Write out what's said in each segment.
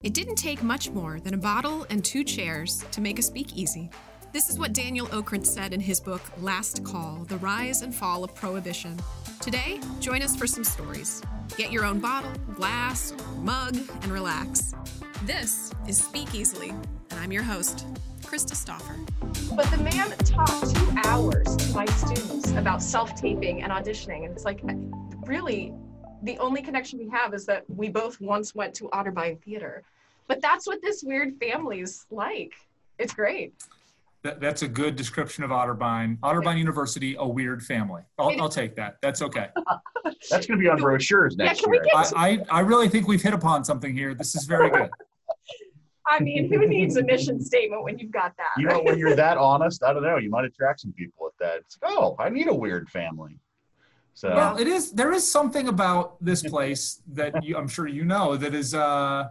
It didn't take much more than a bottle and two chairs to make a speakeasy. This is what Daniel Okrent said in his book Last Call The Rise and Fall of Prohibition. Today, join us for some stories. Get your own bottle, glass, mug, and relax. This is Speak Easily, and I'm your host, Krista Stoffer. But the man talked two hours to my students about self-taping and auditioning, and it's like, really, the only connection we have is that we both once went to Otterbein Theater. But that's what this weird family's like. It's great. That, that's a good description of Otterbein. Otterbein University, a weird family. I'll, I'll take that. That's okay. That's going to be on brochures next can we year. get- I, I, I really think we've hit upon something here. This is very good. I mean, who needs a mission statement when you've got that? You know, when you're that honest, I don't know, you might attract some people with that. It's like, oh, I need a weird family. So Well, it is. There is something about this place that you, I'm sure you know that is. Uh,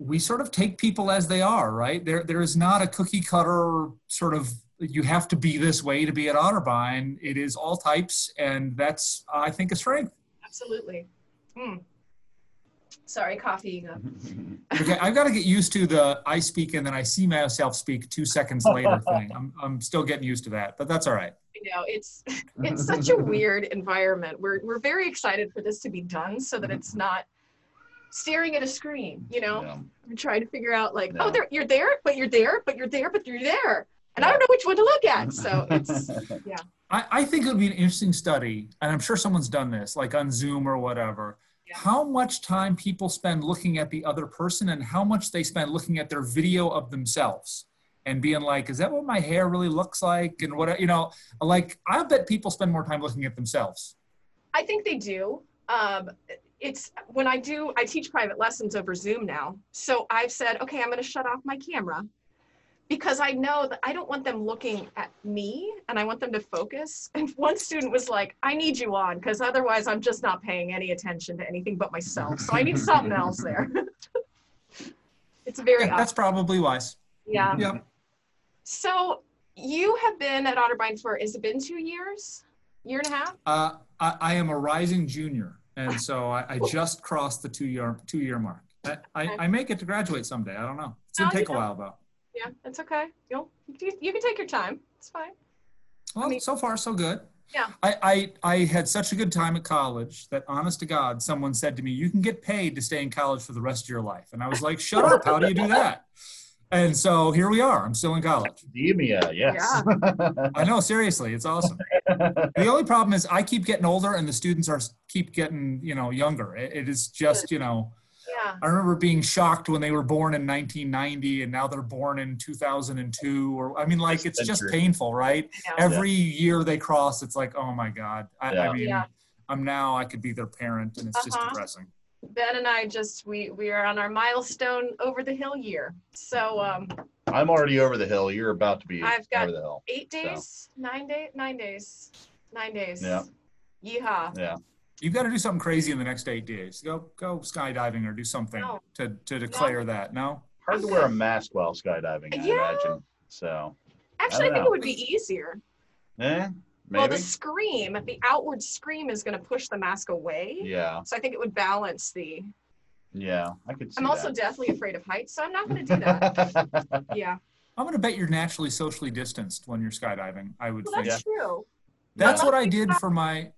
we sort of take people as they are, right? There, there is not a cookie cutter sort of. You have to be this way to be at Otterbein. It is all types, and that's I think a strength. Absolutely. Hmm. Sorry, coffee. Okay, I've got to get used to the I speak and then I see myself speak two seconds later thing. I'm, I'm still getting used to that, but that's all right. You know, it's it's such a weird environment. We're we're very excited for this to be done so that it's not staring at a screen. You know, yeah. we're trying to figure out like, No. oh, there, you're there, but you're there, but you're there, but you're there, and I don't know which one to look at. So it's yeah. I, I think it would be an interesting study, and I'm sure someone's done this, like on Zoom or whatever. How much time people spend looking at the other person and how much they spend looking at their video of themselves and being like, is that what my hair really looks like? And what, you know, like, I bet people spend more time looking at themselves. I think they do. Um, it's when I do, I teach private lessons over Zoom now. So I've said, okay, I'm going to shut off my camera because I know that I don't want them looking at me and I want them to focus. And one student was like, I need you on because otherwise I'm just not paying any attention to anything but myself. So I need something else there. it's very Yeah, that's probably wise. Yeah. Yep. So you have been at Otterbein for, has it been two years? Year and a half? Uh, I, I am a rising junior, and so I, I just crossed the two year two year mark. I, I, I may get to graduate someday. I don't know. It's gonna No, take a while though. Yeah, it's okay. You'll, you, you can take your time. It's fine. Well, mean- so far so good. Yeah. I, I I had such a good time at college that honest to God, someone said to me, "You can get paid to stay in college for the rest of your life," and I was like, "Shut up! How do you do that?" And so here we are. I'm still in college. Academia, yes. I know, seriously, it's awesome. the only problem is I keep getting older, and the students are keep getting you know younger. It- it is just you know. Yeah. I remember being shocked when they were born in 1990 and now they're born in 2002 or I mean like it's just painful, right? Yeah. Every year they cross it's like, "Oh my god." I, Yeah. I mean, Yeah. I'm now I could be their parent and it's just Uh-huh. depressing. Ben and I just we we are on our milestone over the hill year. So um I'm already over the hill. You're about to be I've got- over the hill. eight days, nine days, nine days, nine days. Yeah. Yeehaw. Yeah. You've got to do something crazy in the next 8 days. Go go skydiving or do something No. to to declare that. No? Hard to wear a mask while skydiving, I Yeah. imagine. So, Actually, I, don't think know. it would be easier. eh, maybe. Well, the scream, the outward scream is going to push the mask away. yeah, So I think it would balance the. yeah, I could see I'm also that. deathly afraid of heights, so I'm not going to do that. yeah. I'm going to bet you're naturally socially distanced when you're skydiving. I would Well, think. that's true. That's Yeah. what I did for my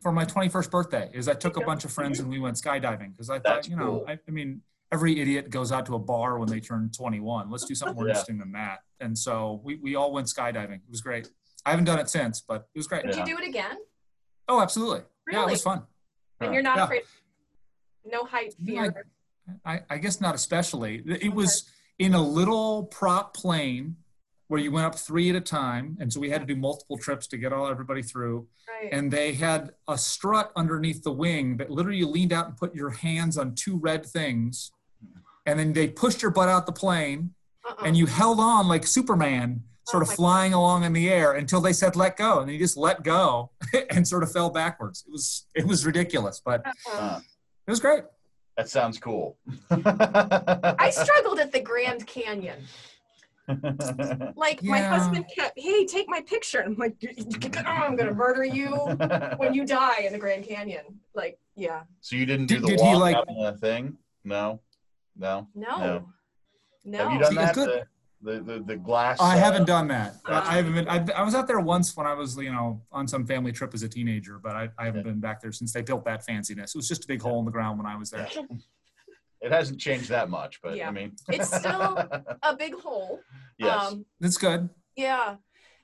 for my 21st birthday. Is I took a bunch of friends and we went skydiving because I thought, you know, cool. I, I mean, every idiot goes out to a bar when they turn 21. Let's do something more Yeah. interesting than that. And so we we all went skydiving. It was great. I haven't done it since, but it was great. Would Yeah. you do it again? Oh, absolutely. Really? Yeah, it was fun. And you're not Yeah. afraid. No height fear. I, I guess not especially. It was in a little prop plane where you went up three at a time, and so we had to do multiple trips to get all everybody through. Right. and they had a strut underneath the wing that literally you leaned out and put your hands on two red things and then they pushed your butt out the plane Uh-uh. and you held on like superman oh sort Oh of my flying along in the air until they said let go and then you just let go and sort of fell backwards it was it was ridiculous but Uh-uh. Huh. it was great that sounds cool. I struggled at the Grand Canyon. Like my Yeah. husband kept, hey, take my picture. I'm like, I'm gonna murder you when you die in the Grand Canyon. Like, yeah. so you didn't do Did- the did he, walk like- up on the thing? No. No. No. No. No. Have you done See, that? good- The, the, the, the glass. I uh, haven't done that. Yeah. I haven't been. I, I was out there once when I was, you know, on some family trip as a teenager, but I, I haven't Yeah. been back there since they built that fanciness. It was just a big hole in the ground when I was there. It hasn't changed that much, but Yeah. I mean. It's still a big hole. yes. Um, That's good. Yeah,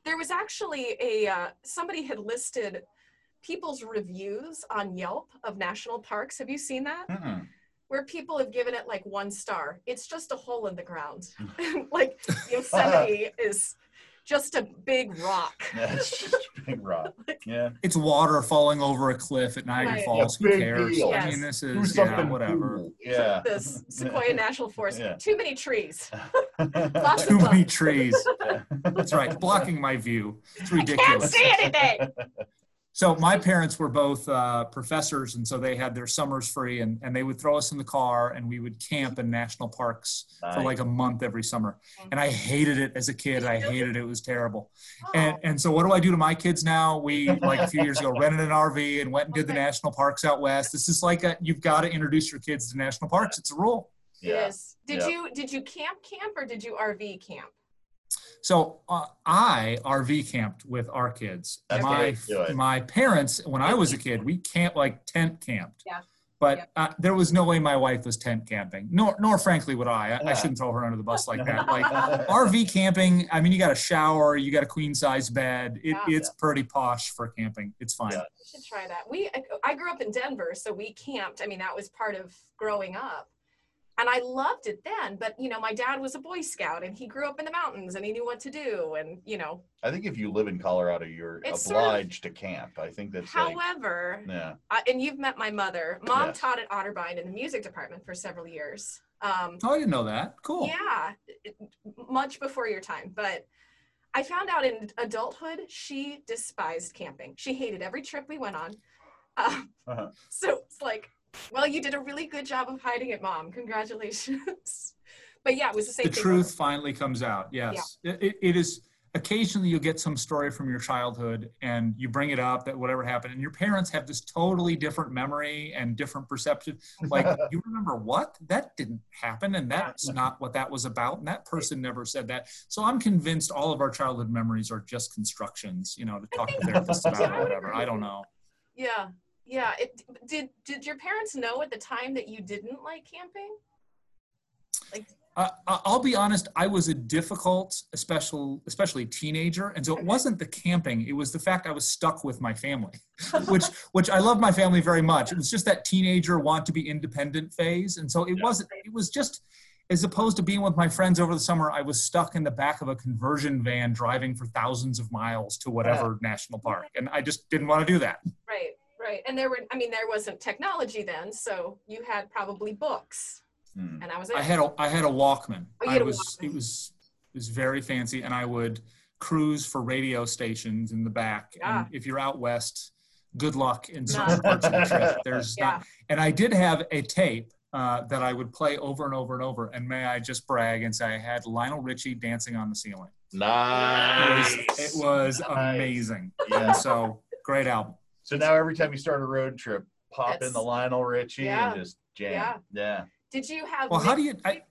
there was actually a uh, somebody had listed people's reviews on Yelp of national parks. Have you seen that? Mm-mm. Where people have given it like one star. It's just a hole in the ground. like Yosemite is just a big rock. Yeah, it's just a big rock. Yeah. It's water falling over a cliff at Niagara Right. Falls. Yeah, Who big cares? deal. I Yes. mean, this Do is something yeah, whatever. cool. Yeah. This Sequoia National Forest. Yeah. Too many trees. Lots Too of many bugs. trees. That's right, blocking my view. It's ridiculous Can't ridiculous. see anything. So my parents were both uh, professors, and so they had their summers free, and, and they would throw us in the car, and we would camp in national parks for like a month every summer. And I hated it as a kid. I hated it. It was terrible. And Oh, and so what do I do to my kids now? We like a few years ago rented an RV and went and did the national parks out west. This is like a you've got to introduce your kids to national parks. It's a rule. Yeah. Yes. Did Yeah. you did you camp camp or did you RV camp? So uh, I RV camped with our kids. That's my great. Do it. my parents, when I was a kid, we camped like tent camped. Yeah. But Yep. uh, there was no way my wife was tent camping. Nor, nor frankly would I. I, I shouldn't throw her under the bus like that. Like RV camping, I mean, you got a shower, you got a queen size bed. It, Yeah. it's pretty posh for camping. It's fine. Yeah. You should try that. We I- I grew up in Denver, so we camped. I mean, that was part of growing up. And I loved it then, but you know, my dad was a Boy Scout and he grew up in the mountains and he knew what to do and you know, I think if you live in Colorado, you're It's sort of- obliged to camp. I think that's like, however, yeah. I, and you've met my mother. Mom Yes. taught at Otterbein in the music department for several years. Um, Oh, I didn't know that. Cool. Yeah, much before your time. But I found out in adulthood, she despised camping. She hated every trip we went on. Um, Uh-huh. So it's like, well, you did a really good job of hiding it, mom. Congratulations. but yeah, it was the same the thing. truth finally comes out. Yes, It- it, it is. Occasionally, you'll get some story from your childhood, and you bring it up that whatever happened, and your parents have this totally different memory and different perception. Like you remember what that didn't happen, and that's not what that was about, and that person never said that. So I'm convinced all of our childhood memories are just constructions. You know, to talk to therapists about or whatever. I don't know. Yeah, yeah. It, did did your parents know at the time that you didn't like camping? Uh, I- I'll be honest. I was a difficult, especially especially teenager, and so it wasn't the camping. It was the fact I was stuck with my family, which which I love my family very much. It was just that teenager want to be independent phase, and so it Yeah. wasn't. It was just as opposed to being with my friends over the summer. I was stuck in the back of a conversion van driving for thousands of miles to whatever national park, and I just didn't want to do that. Right, right. And there were, I mean, there wasn't technology then, so you had probably books, Hmm. and I was. I had a I had a Walkman. Oh, you I had a was Walkman. it was it was very fancy, and I would cruise for radio stations in the back. Yeah. And if you're out west, good luck in No. certain parts of the trip. There's Yeah. not, and I did have a tape. Uh, that I would play over and over and over, and may I just brag and say I had Lionel Richie dancing on the ceiling. It was, Nice. it was Nice. amazing, Yeah. and so great album. So now every time you start a road trip, pop in the Lionel Richie Yeah. and just jam. Yeah. Yeah. Did you have? Well, how do you- I-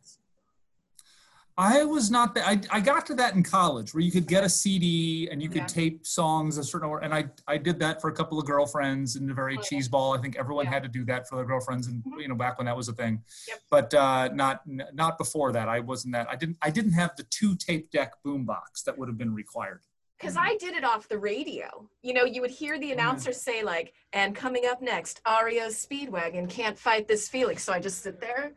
I was not that. I, I got to that in college where you could get a CD and you could Yeah. tape songs a certain order. And I, I did that for a couple of girlfriends in the very Oh, cheese ball. I think everyone Yeah. had to do that for their girlfriends and, Mhm. you know, back when that was a thing. Yep. But uh, not, not before that. I wasn't that. I didn't, I didn't have the two tape deck boombox that would have been required. Because mm-hmm. I did it off the radio. You know, you would hear the mm-hmm. announcer say like, "And coming up next, REO Speedwagon can't fight this feeling." So I just sit there,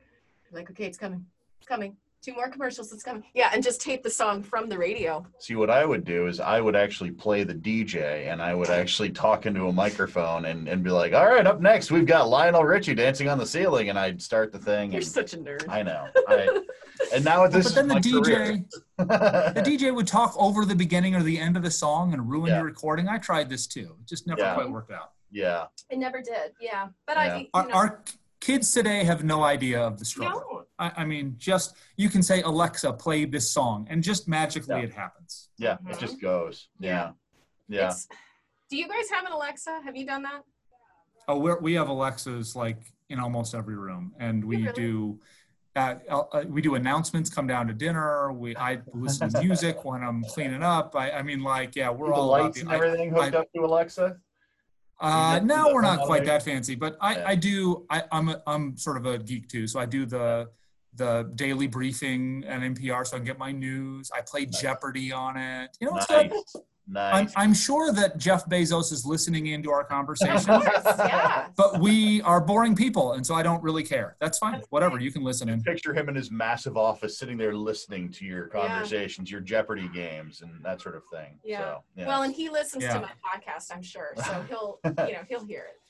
like, "Okay, it's coming, it's coming. Two more commercials, it's coming." Yeah, and just tape the song from the radio. See, what I would do is I would actually play the DJ and I would actually talk into a microphone and, and be like, all right, up next, we've got Lionel Richie dancing on the ceiling. And I'd start the thing. You're And such a nerd. I know. I, and now this but then the my DJ, the. DJ would talk over the beginning or the end of the song and ruin Yeah. your recording. I tried this too. It just never Yeah. quite worked out. yeah. It never did. Yeah, but Yeah. I, you Our, know, our kids today have no idea of the struggle. no. I, I mean, just you can say Alexa, play this song, and just magically Yeah. it happens. Yeah. Mhm. It just goes. Yeah. Yeah. It's, do you guys have an Alexa? Have you done that? Oh, we're, we have Alexas like in almost every room, and we really? do. uh, uh, we do announcements, come down to dinner. We I listen to music when I'm cleaning up. I, I mean, like, yeah, we're the all about lights the, and I- everything hooked I- up to Alexa. Uh, You no, got we're not quite that fancy, but I, Yeah. I do. I, I'm a, I'm sort of a geek too, so I do the the daily briefing at NPR, so I can get my news. I play Nice. Jeopardy on it. You know, it's good. Nice, I'm. I'm sure that Jeff Bezos is listening into our conversation, Of course, yeah. but we are boring people, and so I don't really care. That's fine. Whatever, you can listen in. Picture him in his massive office, sitting there listening to your Yeah. conversations, your Jeopardy games, and that sort of thing. Yeah. So, yeah. Well, and he listens Yeah. to my podcast, I'm sure, so he'll, you know, he'll hear it.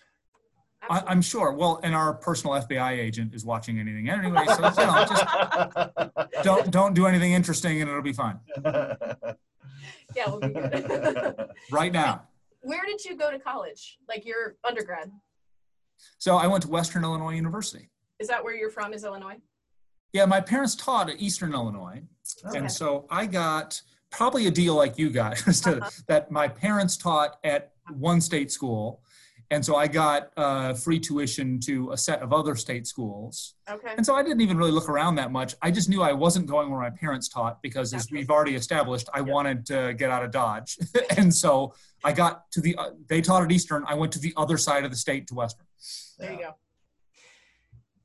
I, I'm sure. Well, and our personal FBI agent is watching anything anyway, so you know, just don't don't do anything interesting, and it'll be fine. Yeah, we'll be good. Right now. Where did you go to college? Like your undergrad? So I went to Western Illinois University. Is that where you're from? Is Illinois? Yeah, my parents taught at Eastern Illinois, Okay. and so I got probably a deal like you got, to, Uh-huh. that my parents taught at one state school, and so I got uh, free tuition to a set of other state schools. Okay. And so I didn't even really look around that much. I just knew I wasn't going where my parents taught because, as we've already established, I Yeah. wanted to get out of Dodge. and so I got to the, uh, they taught at Eastern. I went to the other side of the state to Western. There you go.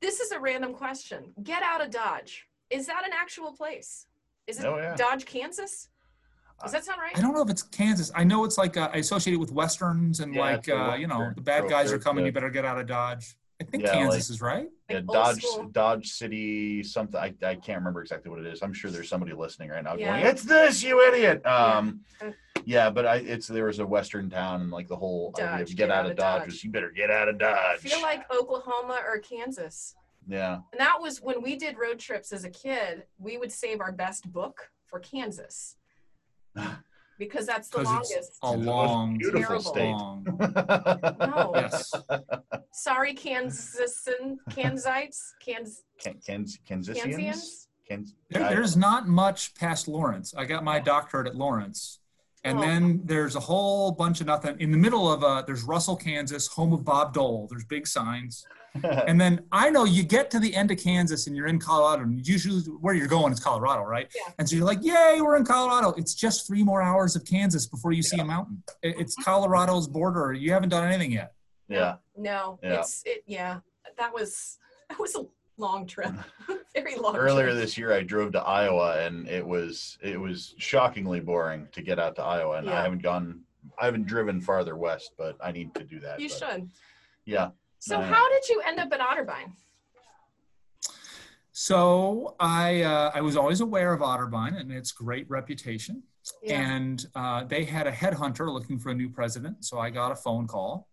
This is a random question. Get out of Dodge. Is that an actual place? Is it Oh, yeah. Dodge, Kansas? Does that sound right? I don't know if it's Kansas. I know it's like uh, I associate it with westerns and Yeah, like uh, you know the bad guys are coming. yeah. You better get out of Dodge. I think Yeah, Kansas like- is right. Yeah, Like old Dodge, school? Dodge City, something. I, I can't remember exactly what it is. I'm sure there's somebody listening right now Yeah. going, "It's this, you idiot!" Yeah. Um, yeah, but I, it's there was a Western town, and like the whole idea Dodge, of get, out of Dodge, Dodge. was you better get out of I Dodge. feel like Oklahoma or Kansas. yeah, And that was when we did road trips as a kid, we would save our best book for Kansas. Because that's the longest. a It's the most long, beautiful Terrible. state. long. No. Yes. Sorry, Kansasan, Kansites, Kans, Kans- Kansasians. Kansians. Kans- There, there's not much past Lawrence. I got my doctorate at Lawrence. And Oh. then there's a whole bunch of nothing. In the middle of uh, there's Russell, Kansas, home of Bob Dole. There's big signs. And then I know you get to the end of Kansas and you're in Colorado, and usually where you're going is Colorado, right? Yeah. And so you're like, yay, we're in Colorado. It's just three more hours of Kansas before you see a mountain. It's Colorado's border. You haven't done anything yet. yeah, No, Yeah. it's it. Yeah, that was that was a long trip, very long. earlier trip. this year I drove to Iowa and it was it was shockingly boring to get out to Iowa and I haven't gone I haven't driven farther west but I need to do that. You but, should. Yeah. So, Uh, how did you end up at Otterbein? So I uh, I was always aware of Otterbein and its great reputation. Yeah. And uh, they had a headhunter looking for a new president. So I got a phone call.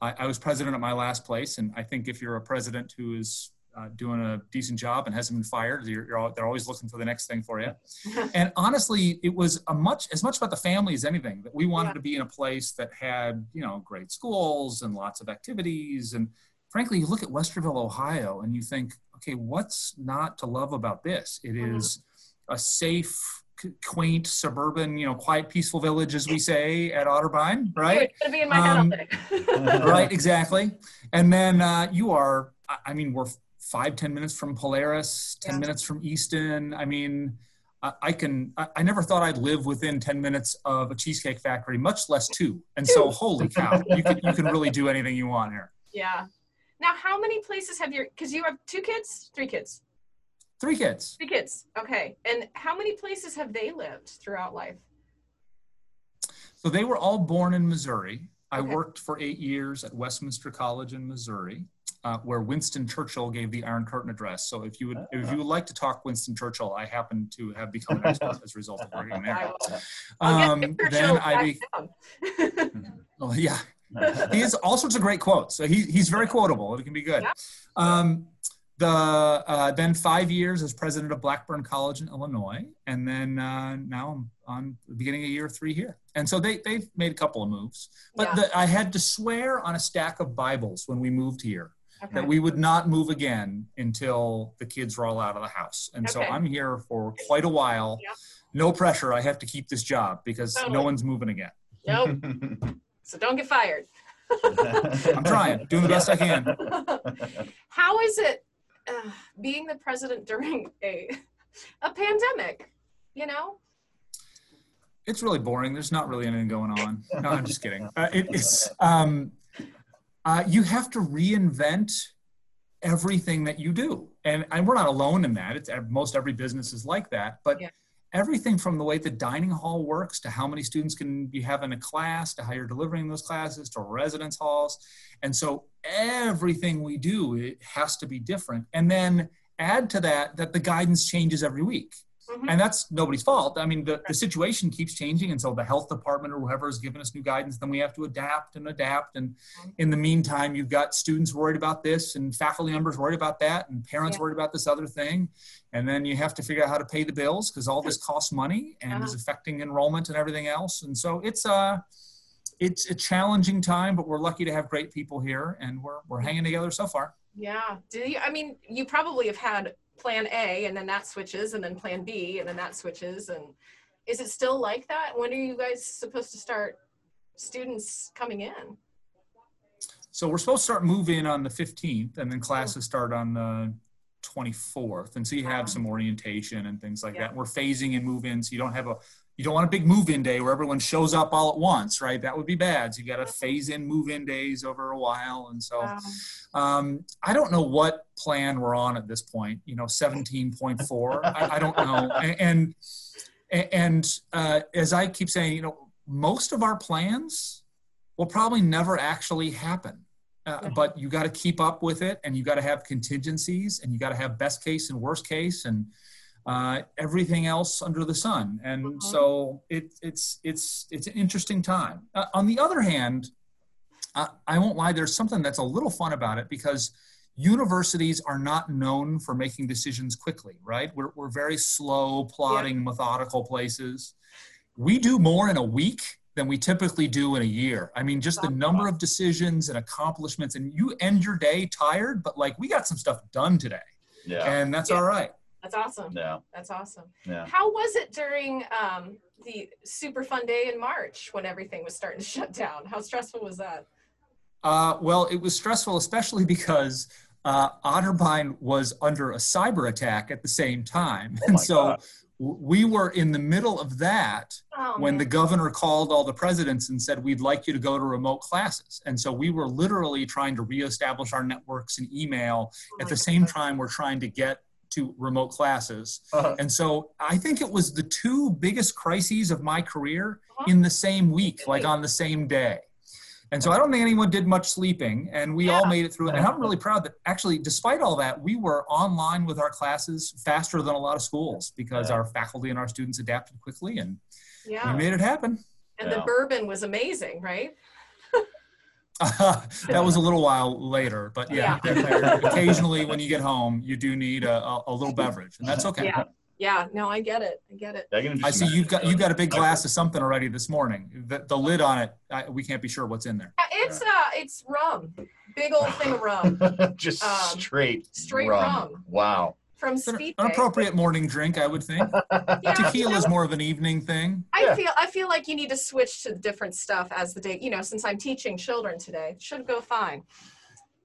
I, I was president at my last place, and I think if you're a president who is uh, doing a decent job and hasn't been fired, you're, you're, al- they're always looking for the next thing for you. and honestly, it was a much as much about the family as anything that we wanted Yeah. to be in a place that had you know great schools and lots of activities. And frankly, you look at Westerville, Ohio, and you think, okay, what's not to love about this? It Mhm. is a safe, quaint, suburban, you know, quiet, peaceful village, as we say at Otterbein, right? It's gonna be in my head all Um, day. right, exactly. And then uh, you are, I mean, we're five, ten minutes from Polaris, 10 Yeah. minutes from Easton. I mean, I, I can, I, I never thought I'd live within 10 minutes of a cheesecake factory, much less two. And so, holy cow, you can, you can really do anything you want here. Yeah. Now, how many places have your? Because you have two kids, three kids, Three kids. three kids. Okay. And how many places have they lived throughout life? So they were all born in Missouri. I worked for eight years at Westminster College in Missouri, uh, where Winston Churchill gave the Iron Curtain address. So if you would, if you would like to talk Winston Churchill, I happen to have become an expert as a result of working there. Um, then I, be, down. oh, yeah, he has all sorts of great quotes. So he, he's very quotable. It can be good. Um, the uh, then five years as president of Blackburn College in Illinois, and then uh, now I'm on the beginning of year three here. And so they they've made a couple of moves, but Yeah. the, I had to swear on a stack of Bibles when we moved here Okay. that we would not move again until the kids were all out of the house. And so I'm here for quite a while. Yeah. No pressure. I have to keep this job because no one's moving again. Nope. So don't get fired. I'm trying, doing the best I can. How is it? uh, being the president during a a pandemic? You know, It's really boring. There's not really anything going on. No, I'm just kidding. Uh, it, it's um, uh, you have to reinvent everything that you do, and, and we're not alone in that. It's most every business is like that, but. Yeah. Everything from the way the dining hall works to how many students can you have in a class to how you're delivering those classes to residence halls. And so everything we do, it has to be different. And then add to that that the guidance changes every week Mhm. and that's nobody's fault. I mean, the, the situation keeps changing, and so the health department or whoever has given us new guidance, then we have to adapt and adapt. And in the meantime, you've got students worried about this, and faculty members worried about that, and parents Yeah. worried about this other thing. And then you have to figure out how to pay the bills because all this costs money and is Uh-huh. affecting enrollment and everything else. And so it's a it's a challenging time, but we're lucky to have great people here, and we're we're hanging together so far. yeah. Do you? I mean, you probably have had Plan A, and then that switches, and then Plan B, and then that switches. And is it still like that? When are you guys supposed to start students coming in? So we're supposed to start move-in on the 15th, and then oh. classes start on the 24th. And so you have some orientation and things like Yeah. that. We're phasing in move-in, so you don't have a you don't want a big move-in day where everyone shows up all at once, right? That would be bad. So you got to phase in move-in days over a while, and so Um, um, I don't know what plan we're on at this point. You know, 17.4. I, I don't know. And and, and uh, as I keep saying, you know, most of our plans will probably never actually happen. Uh, but you got to keep up with it, and you got to have contingencies, and you got to have best case and worst case, and uh, everything else under the sun. And Mhm. so it, it's it's it's an interesting time. Uh, on the other hand, I, I won't lie, there's something that's a little fun about it because universities are not known for making decisions quickly, right? We're, we're very slow, plodding, methodical places. We do more in a week than we typically do in a year. I mean, just the number of decisions and accomplishments, and you end your day tired, but like we got some stuff done today, Yeah. and that's Yeah. all right. That's awesome. Yeah. That's awesome. Yeah. How was it during um, the super fun day in March when everything was starting to shut down? How stressful was that? Uh, well, it was stressful, especially because uh, Otterbein was under a cyber attack at the same time. Oh and my so God. w- we were in the middle of that Oh, when man. the governor called all the presidents and said, We'd like you to go to remote classes. And so we were literally trying to reestablish our networks and email. Oh At the same God. time, we're trying to get to remote classes. Uh-huh. And so I think it was the two biggest crises of my career Uh-huh. in the same week, like on the same day. And so I don't think anyone did much sleeping, and we all made it through. And I'm really proud that actually, despite all that, we were online with our classes faster than a lot of schools because Yeah. our faculty and our students adapted quickly, and we Yeah. made it happen. And the bourbon was amazing, right? that was a little while later, but yeah, occasionally when you get home, you do need a, a, a little beverage, and that's okay. Yeah. Yeah. No, I get it. I get it. I, see you've got you've got a big glass of something already this morning. The, the lid on it, I, we can't be sure what's in there. It's uh, it's rum. Big old thing of rum just Um, straight straight rum. rum. Wow. From It's an, Speed an Day. appropriate morning drink, I would think. Yeah, Tequila is more of an evening thing. I Yeah. feel I feel like you need to switch to different stuff as the day. You know, since I'm teaching children today, it should go fine.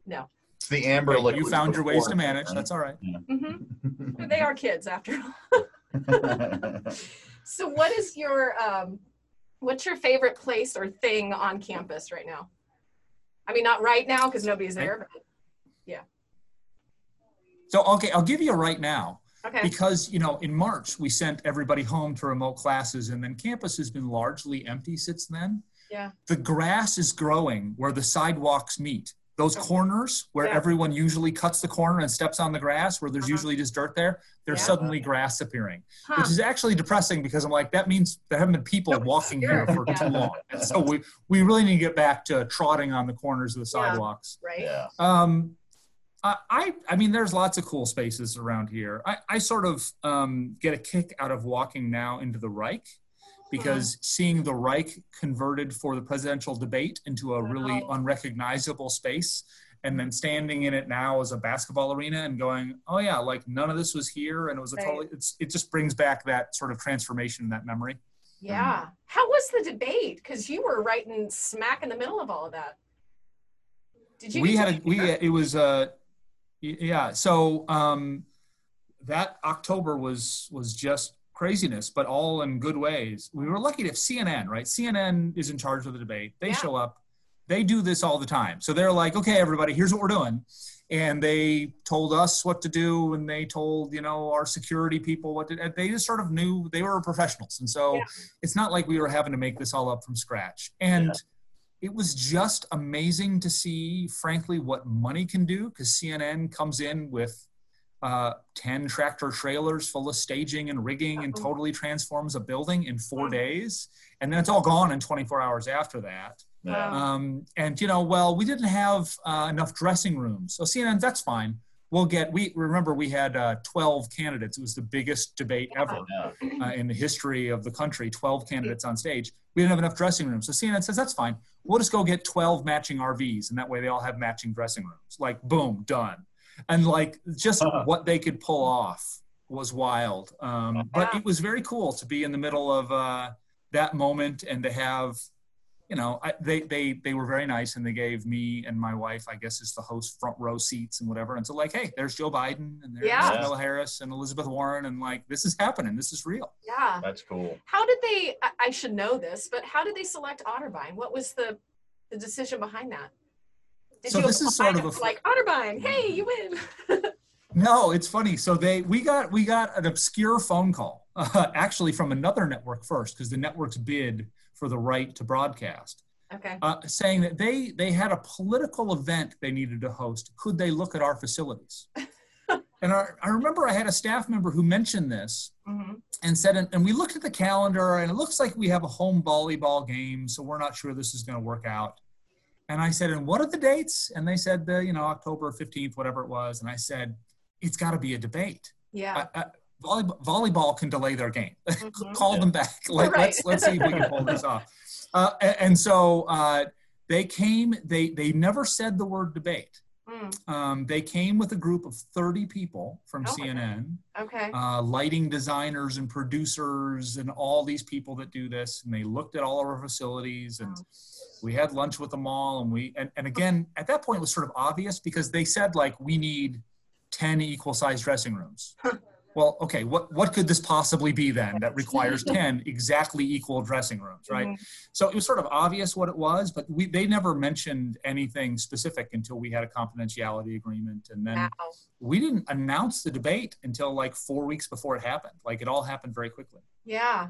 No. It's the amber Hey, you found your ways to before. manage. That's all right. hmm they are kids after all. So, what is your um, what's your favorite place or thing on campus right now? I mean, not right now because nobody's there. So okay, I'll give you a right now. Okay. because you know in march we sent everybody home to remote classes and then campus has been largely empty since then Yeah. the grass is growing where the sidewalks meet those Okay. corners where Yeah. everyone usually cuts the corner and steps on the grass where there's Uh-huh. usually just dirt there there's Yeah. suddenly grass appearing Huh. which is actually depressing because i'm like that means there haven't been people Nobody's walking here. here for Yeah. too long and so we we really need to get back to trotting on the corners of the Yeah. sidewalks right. yeah. um, I, I, I mean, there's lots of cool spaces around here. I, I sort of um, get a kick out of walking now into the Rike because seeing the Rike converted for the presidential debate into a really unrecognizable space and then standing in it now as a basketball arena and going, oh yeah, like none of this was here. And it was a totally, it's, it just brings back that sort of transformation, that memory. Yeah. How was the debate? Because you were right in smack in the middle of all of that. Did you? we had a we it was uh Yeah. So um, that October was was just craziness, but all in good ways. We were lucky to have CNN, right? CNN is in charge of the debate. They Yeah. show up. They do this all the time. So they're like, okay, everybody, here's what we're doing. And they told us what to do, and they told you know our security people what to. They just sort of knew they were professionals, and so Yeah. it's not like we were having to make this all up from scratch. And Yeah. It was just amazing to see, frankly, what money can do because CNN comes in with uh, 10 tractor trailers full of staging and rigging and totally transforms a building in four days. And then it's all gone in 24 hours after that. Um, and, you know, well, we didn't have uh, enough dressing rooms. So CNN, that's fine. We'll get, we remember we had uh, 12 candidates. It was the biggest debate ever uh, in the history of the country, 12 candidates on stage. We didn't have enough dressing rooms. So CNN says, that's fine. We'll just go get 12 matching RVs, and that way they all have matching dressing rooms. Like, boom, done. And like, just Uh-huh. what they could pull off was wild. Um, but it was very cool to be in the middle of uh, that moment and to have, you know, I, they, they, they were very nice and they gave me and my wife, I guess, as the host, front row seats and whatever. And so, like, hey, there's Joe Biden and there's Yeah. Kamala Harris and Elizabeth Warren, and like, this is happening. This is real. Yeah. That's cool. How did they? I, I should know this, but how did they select Otterbein? What was the the decision behind that? Did So you this is sort of to, a f- like Otterbein? Hey, you win. No, it's funny. So they we got we got an obscure phone call, uh, actually from another network first, because the networks bid for the right to broadcast, okay. uh, saying that they they had a political event they needed to host. Could they look at our facilities? and I, I remember I had a staff member who mentioned this hmm and said, and, and we looked at the calendar, and it looks like we have a home volleyball game, so we're not sure this is going to work out. And I said, and what are the dates? And they said, the, you know, October 15th, whatever it was. And I said, it's got to be a debate. Yeah. I, I, volleyball, volleyball can delay their game. Mhm. Call them back. Like, Right. let's let's see if we can pull this off. Uh, a- and, so uh, they came. They they never said the word debate. Mm, Um, they came with a group of 30 people from Oh CNN, okay. uh, lighting designers and producers, and all these people that do this. And they looked at all of our facilities, and Wow. we had lunch with them all. And we and, and again at that point it was sort of obvious because they said like we need 10 equal sized dressing rooms. well, okay, what what could this possibly be then that requires 10 exactly equal dressing rooms, right? Mhm. So it was sort of obvious what it was, but we they never mentioned anything specific until we had a confidentiality agreement, and then Wow. we didn't announce the debate until like four weeks before it happened. Like it all happened very quickly. Yeah.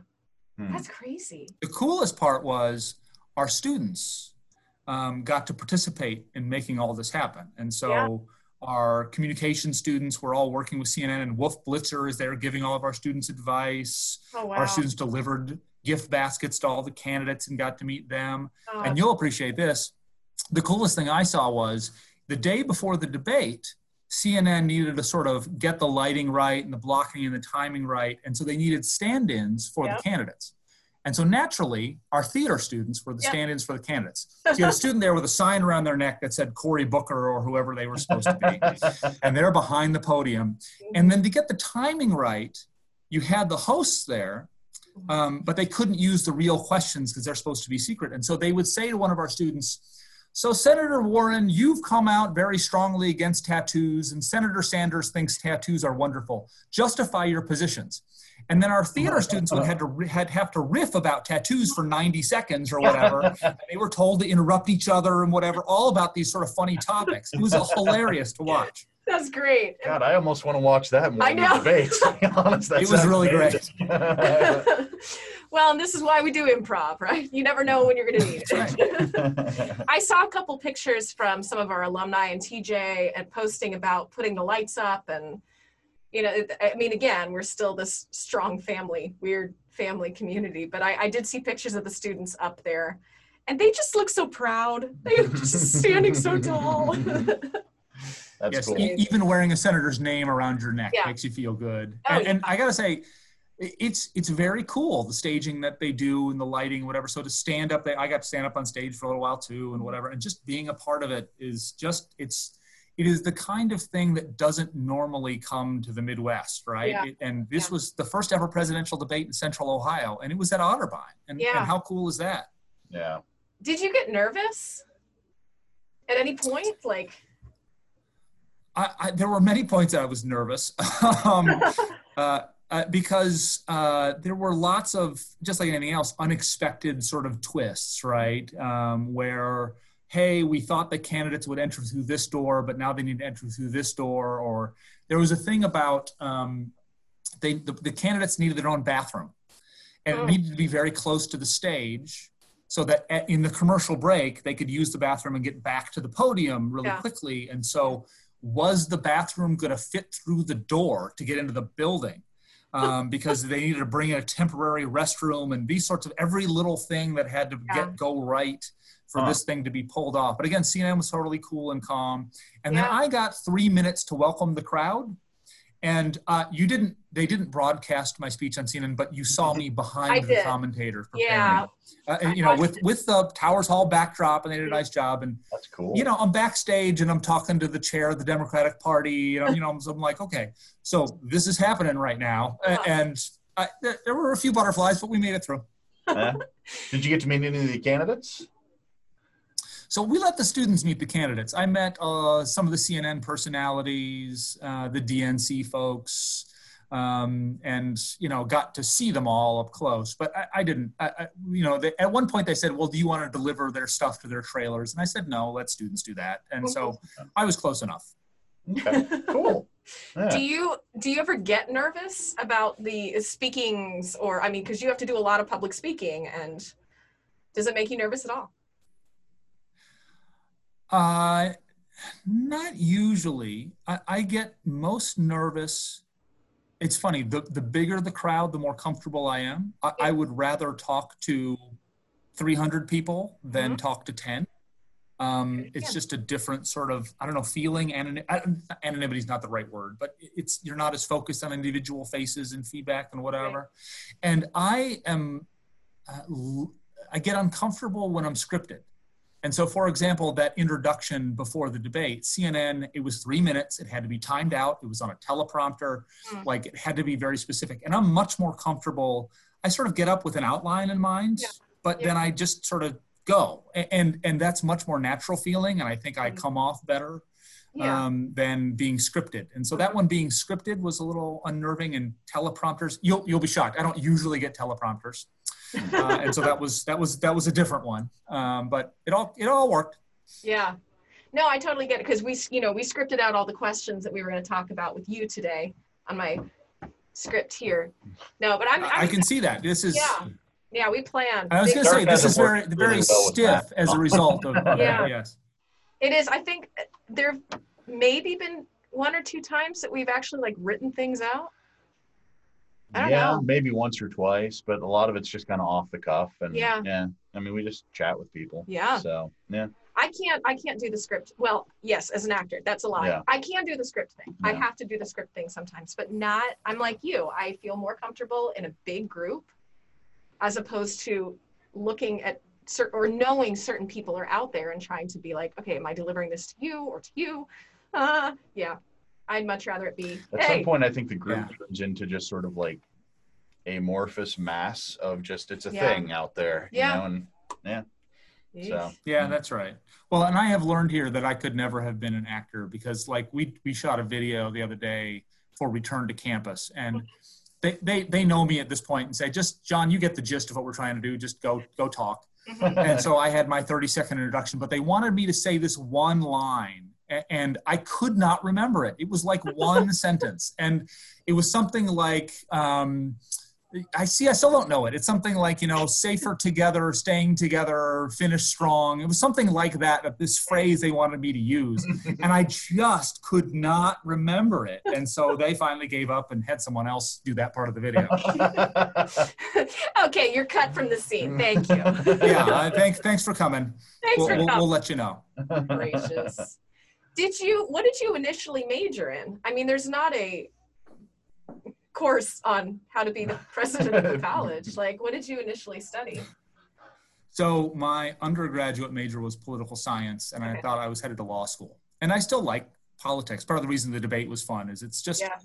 Hmm. That's crazy. The coolest part was our students um, got to participate in making all this happen. And so Yeah. Our communication students were all working with CNN and Wolf Blitzer is there giving all of our students advice. Oh wow. Our students delivered gift baskets to all the candidates and got to meet them. Oh, And you'll appreciate this. The coolest thing I saw was the day before the debate, CNN needed to sort of get the lighting right and the blocking and the timing right. And so they needed stand ins for Yep. the candidates. And so naturally, our theater students were the Yep. stand ins for the candidates. So you had a student there with a sign around their neck that said Cory Booker or whoever they were supposed to be. and they're behind the podium. And then to get the timing right, you had the hosts there, um, but they couldn't use the real questions because they're supposed to be secret. And so they would say to one of our students, So, Senator Warren, you've come out very strongly against tattoos, and Senator Sanders thinks tattoos are wonderful. Justify your positions. And then our theater students would had to had have to riff about tattoos for 90 seconds or whatever. And they were told to interrupt each other and whatever, all about these sort of funny topics. It was hilarious to watch. That's great. God, I almost want to watch that more I know. the debate. to be honest. It was sounds really great. well, and this is why we do improv, right? You never know when you're going to need it. I saw a couple pictures from some of our alumni and TJ and posting about putting the lights up and you know, I mean, again, we're still this strong family, weird family community, but I, I did see pictures of the students up there and they just look so proud. They're just standing so tall. That's yes, cool. e- even wearing a senator's name around your neck Yeah. makes you feel good. Oh, and, yeah. and I gotta say, it's it's very cool the staging that they do and the lighting, whatever. So to stand up there, I got to stand up on stage for a little while too, and whatever. And just being a part of it is just it's it is the kind of thing that doesn't normally come to the Midwest, right? Yeah. It- and this Yeah. was the first ever presidential debate in Central Ohio, and it was at Otterbein. And, Yeah. and how cool is that? Yeah. Did you get nervous at any point? Like, I, I, there were many points that I was nervous um, uh, uh, because uh, there were lots of, just like anything else, unexpected sort of twists, right? Um, where, hey, we thought the candidates would enter through this door, but now they need to enter through this door. Or there was a thing about um, they, the, the, candidates needed their own bathroom and it oh. needed to be very close to the stage so that in the commercial break they could use the bathroom and get back to the podium really yeah. quickly and so was the bathroom going to fit through the door to get into the building um, because they needed to bring in a temporary restroom and these sorts of every little thing that had to yeah. get go right for this thing to be pulled off. But again, CNN was totally cool and calm. And yeah. then I got three minutes to welcome the crowd. And uh, you didn't, they didn't broadcast my speech on CNN, but you saw me behind the commentators. Yeah. Uh, and, you know, with, with the Towers Hall backdrop, and they did a nice job. And that's cool. You know, I'm backstage and I'm talking to the chair of the Democratic Party. You know, you know I'm, like, okay, so this is happening right now. Uh-huh. And I, there, there, were a few butterflies, but we made it through. Did you get to meet any of the candidates? So we let the students meet the candidates. I met uh, some of the CNN personalities, uh, the DNC folks, um, and you know got to see them all up close. But I, I didn't. I, I, you know, they, at one point they said, "Well, do you want to deliver their stuff to their trailers?" And I said, "No, let students do that." And so I was close enough. Okay, cool. Yeah. Do you do you ever get nervous about the speakings, or I mean, because you have to do a lot of public speaking, and does it make you nervous at all? Uh, not usually. I, I, get most nervous. It's funny. The the bigger the crowd, the more comfortable I am. I, I would rather talk to 300 people than mm-hmm. talk to 10. Um, it's yeah. just a different sort of I don't know feeling. and anonymity is not the right word, but it's you're not as focused on individual faces and feedback and whatever. Right. And I am. Uh, I get uncomfortable when I'm scripted. And so, for example, that introduction before the debate, CNN, it was three minutes. It had to be timed out. It was on a teleprompter. Mm. Like it had to be very specific. And I'm much more comfortable. I sort of get up with an outline in mind, yeah. but yeah. then I just sort of go. And, and that's much more natural feeling. And I think I mm. come off better yeah. um, than being scripted. And so that one being scripted was a little unnerving and teleprompters. You'll, you'll be shocked. I don't usually get teleprompters uh, and so that was that was that was a different one. Um, but it all it all worked. Yeah. No, I totally get it because we you know we scripted out all the questions that we were going to talk about with you today on my script here. No, but I'm, I'm i can see that this is. Yeah. Yeah, we planned. I was going to say this is very very well stiff as a result of yeah. yes. It is. I think there maybe been one or two times that we've actually like written things out yeah, know. maybe once or twice, but a lot of it's just kind of off the cuff. And yeah, yeah. I mean, we just chat with people. Yeah. So yeah. I can't. I can't do the script. Well, yes, as an actor, that's a lie. Yeah. I can do the script thing. Yeah. I have to do the script thing sometimes, but not. I'm like you. I feel more comfortable in a big group, as opposed to looking at certain or knowing certain people are out there and trying to be like, okay, am I delivering this to you or to you? Uh, yeah. I'd much rather it be. At hey. some point, I think the group yeah. turns into just sort of like amorphous mass of just it's a yeah. thing out there. Yeah. You know, and yeah. So yeah, that's right. Well, and I have learned here that I could never have been an actor because like we we shot a video the other day for Return to Campus and they, they they know me at this point and say just John you get the gist of what we're trying to do just go go talk mm-hmm. and so I had my 30 second introduction but they wanted me to say this one line and I could not remember it. It was like one sentence, and it was something like, um, I see, I still don't know it. It's something like, you know, safer together, staying together, finish strong. It was something like that, this phrase they wanted me to use. And I just could not remember it. And so they finally gave up and had someone else do that part of the video. okay, you're cut from the scene. Thank you. yeah, uh, thanks, thanks for coming. Thanks we'll, for we'll, coming. we'll let you know. Gracious. Did you, what did you initially major in? I mean, there's not a course on how to be the president of a college. Like, what did you initially study? So my undergraduate major was political science, and okay. I thought I was headed to law school. And I still like politics. Part of the reason the debate was fun is it's just, yeah.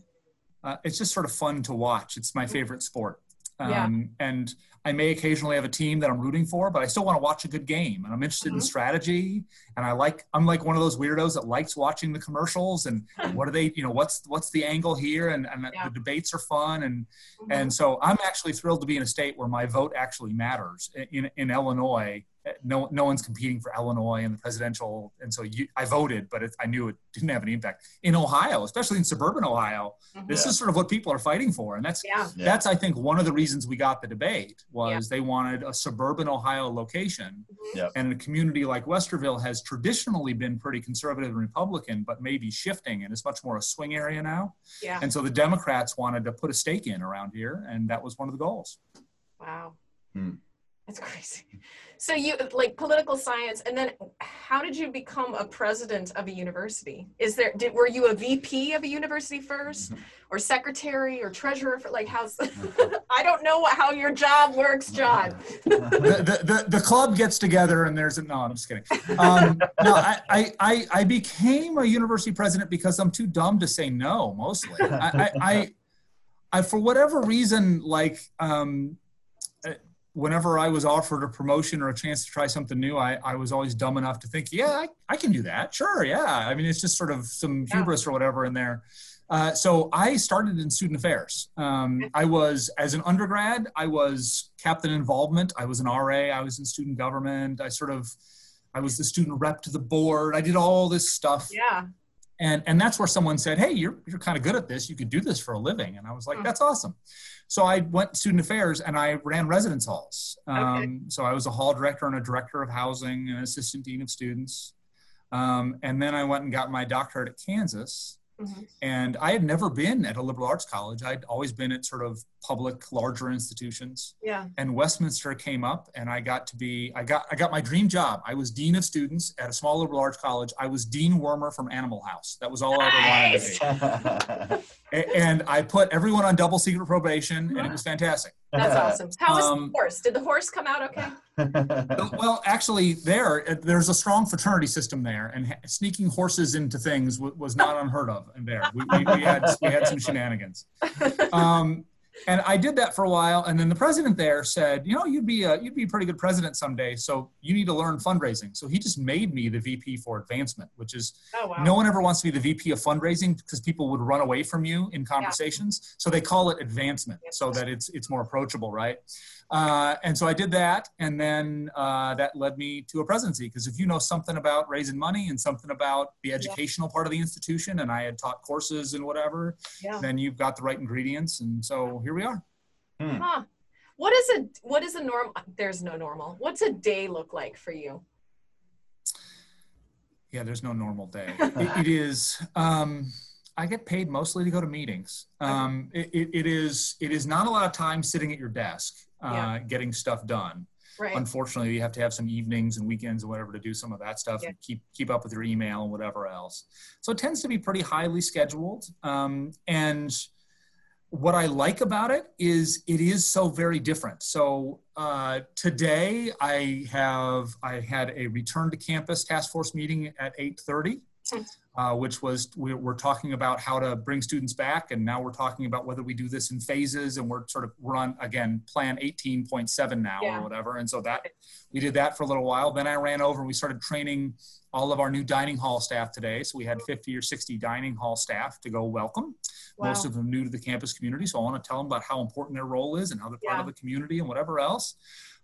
uh, it's just sort of fun to watch. It's my favorite sport. Yeah. Um, and I may occasionally have a team that I'm rooting for, but I still want to watch a good game. And I'm interested in Mhm. strategy. And I like, I'm like one of those weirdos that likes watching the commercials and what are they, you know, what's, what's the angle here? And, and Yeah. the debates are fun. And, Mhm. and so I'm actually thrilled to be in a state where my vote actually matters. In, in Illinois, eh, no, no one's competing for Illinois in the presidential. And so you, I voted, but it, I knew it didn't have an impact. In Ohio, especially in suburban Ohio, Mhm. this Yeah. is sort of what people are fighting for. And that's, yeah. Yeah. that's, I think, one of the reasons we got the debate was Yeah. they wanted a suburban Ohio location. Mhm. Yep. And a community like Westerville has traditionally been pretty conservative and Republican, but maybe shifting and it's much more a swing area now. Yeah. And so the Democrats wanted to put a stake in around here, and that was one of the goals. Wow. Hmm. That's crazy. So you like political science, and then how did you become a president of a university? Is there did were you a VP of a university first, Mm-hmm. or secretary, or treasurer? For like how's I don't know what, how your job works, John. the, the, the, the club gets together and there's a no i'm just kidding um, no I, I, I, I became a university president because i'm too dumb to say no mostly i, I, I, I for whatever reason like um, whenever i was offered a promotion or a chance to try something new i, I was always dumb enough to think yeah I, I can do that sure yeah i mean it's just sort of some Yeah. hubris or whatever in there uh, so I started in student affairs. Um, I was, as an undergrad, I was captain involvement. I was an RA. I was in student government. I sort of, I was the student rep to the board. I did all this stuff, Yeah. And and that's where someone said, "Hey, you're you're kind of good at this. You could do this for a living." And I was like, Hmm. "That's awesome." So I went to student affairs and I ran residence halls. Um, So I was a hall director and a director of housing and assistant dean of students. Um, and then I went and got my doctorate at Kansas. Mhm. And I had never been at a liberal arts college. I'd always been at sort of public, larger institutions. Yeah. And Westminster came up, and I got to be I got I got my dream job. I was dean of students at a small liberal arts college. I was Dean Wormer from Animal House. That was all I ever wanted to be. And I put everyone on double secret probation, and it was fantastic. That's awesome. How was Um, the horse? Did the horse come out okay? Well, actually, there there's a strong fraternity system there, and ha- sneaking horses into things was not unheard of. In there, we, we, we had we had some shenanigans. Um, and I did that for a while, and then the president there said, "You know, you'd be a, you'd be a pretty good president someday. So you need to learn fundraising." So he just made me the VP for advancement, which is Oh wow. no one ever wants to be the VP of fundraising because people would run away from you in conversations. So they call it advancement so that it's it's more approachable, right? Uh, and so I did that, and then uh, that led me to a presidency because if you know something about raising money and something about the educational part of the institution, and I had taught courses and whatever, Yeah. then you've got the right ingredients, and so here we are. Huh. What is a what is a norm? There's no normal. What's a day look like for you? Yeah, there's no normal day. it, it is. Um, I get paid mostly to go to meetings. Um, it, it, it is. It is not a lot of time sitting at your desk uh, Yeah. getting stuff done. Right. Unfortunately, you have to have some evenings and weekends and whatever to do some of that stuff. Yeah. And keep keep up with your email and whatever else. So it tends to be pretty highly scheduled. Um, and what I like about it is it is so very different. So uh, today I have I had a return to campus task force meeting at 8:30, uh, which was we're, we're talking about how to bring students back, and now we're talking about whether we do this in phases, and we're sort of we're on again plan 18.7 now Yeah. or whatever, and so that we did that for a little while. Then I ran over and we started training all of our new dining hall staff today. So we had 50 or 60 dining hall staff to go welcome Wow. most of them new to the campus community. So I want to tell them about how important their role is and how they're part Yeah. of the community and whatever else.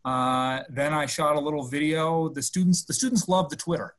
Uh, then I shot a little video. The students, the students love the Twitter.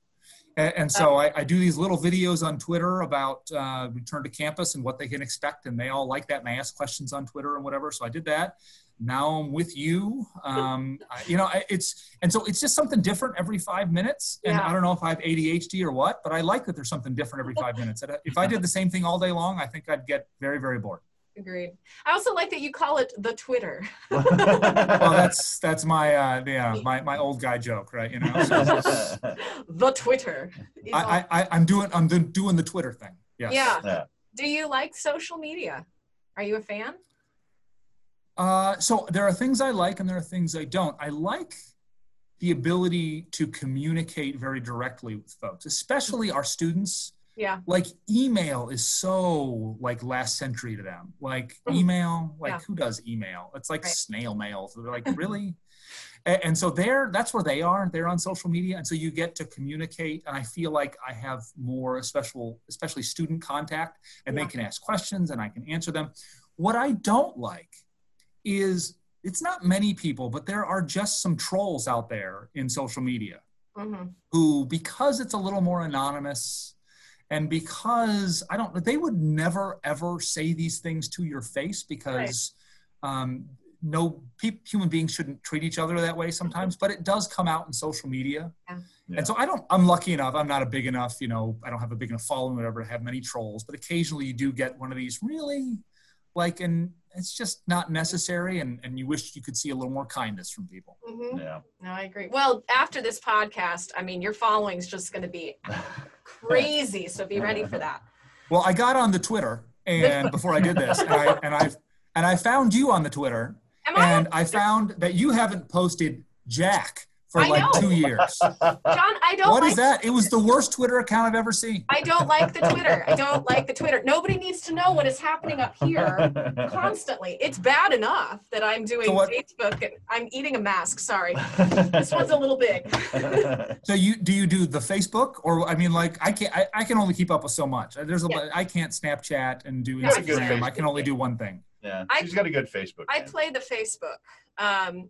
And, and so I, I do these little videos on Twitter about uh, return to campus and what they can expect. And they all like that. And I ask questions on Twitter and whatever. So I did that. Now I'm with you. Um, I, you know, I- it's, and so it's just something different every five minutes. And Yeah. I don't know if I have ADHD or what, but I like that there's something different every five minutes. If I did the same thing all day long, I think I'd get very, very bored. Agreed. I also like that you call it the Twitter. Well, that's that's my uh, yeah my, my old guy joke, right? You know, so the Twitter. I, I I- I'm doing I'm do- doing the Twitter thing. Yes. yeah. Yeah. Do you like social media? Are you a fan? Uh, so there are things I like and there are things I don't. I like the ability to communicate very directly with folks, especially our students. Yeah. like email is so like last century to them like Mhm. email like Yeah. who does email it's like Right. snail mail so they're like really A- and so they're that's where they are they're on social media and so you get to communicate and i feel like i have more special especially student contact and Yeah. they can ask questions and i can answer them what i don't like is it's not many people but there are just some trolls out there in social media hmm who because it's a little more anonymous and because i don't they would never ever say these things to your face because um, no pe- human beings shouldn't treat each other that way sometimes but it does come out in social media Yeah. Yeah. and so i don't i'm lucky enough i'm not a big enough you know i don't have a big enough following or whatever to have many trolls but occasionally you do get one of these really like and it's just not necessary and, and you wish you could see a little more kindness from people hmm Yeah. No, I agree. Well, after this podcast, I mean, your following is just going to be crazy. So be ready for that. Well, I got on the Twitter and before I did this, and I and I and I found you on the Twitter, Am I, and I found that you haven't posted Jack for I like know. two years. John? I don't. What like, is that? It was the worst Twitter account I've ever seen. I don't like the Twitter. I don't like the Twitter. Nobody needs to know what is happening up here constantly. It's bad enough that I'm doing So what- Facebook and I'm eating a mask. Sorry, this one's a little big. So you do you do the Facebook or I mean like I can't I, I can only keep up with so much. There's a Yeah. I can't Snapchat and do That's Instagram. I can only do one thing. yeah, I- she's got a good Facebook. I name. play the Facebook. Um,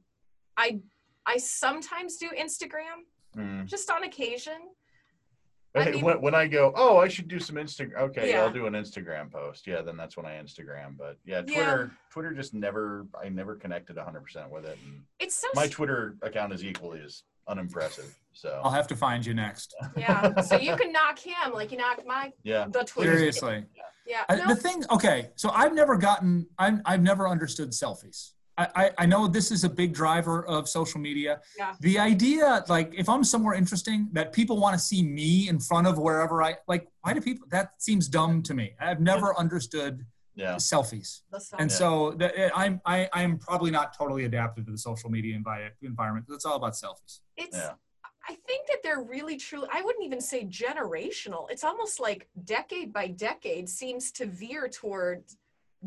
I I sometimes do Instagram, Mm. just on occasion. I mean- when, when I go, oh, I should do some Instagram. Okay, Yeah. I'll do an Instagram post. Yeah, then that's when I Instagram. But yeah, Yeah. Twitter, Twitter just never, I never connected 100% with it. And It's so my Twitter account is equally as unimpressive. So I'll have to find you next. yeah. So you can knock him like you knocked my yeah, the Twitter. Seriously. Yeah. Uh, No, The thing, okay, so I've never gotten, I've, I've never understood selfies. I, I, I know this is a big driver of social media. Yeah. The idea, like, if I'm somewhere interesting, that people want to see me in front of wherever I, like, why do people, that seems dumb to me. I've never understood yeah. selfies. the. And Yeah. so the, I'm, I, I'm probably not totally adapted to the social media envi- environment. It's all about selfies. it's Yeah. I think that they're really truly I wouldn't even say generational. It's almost like decade by decade seems to veer toward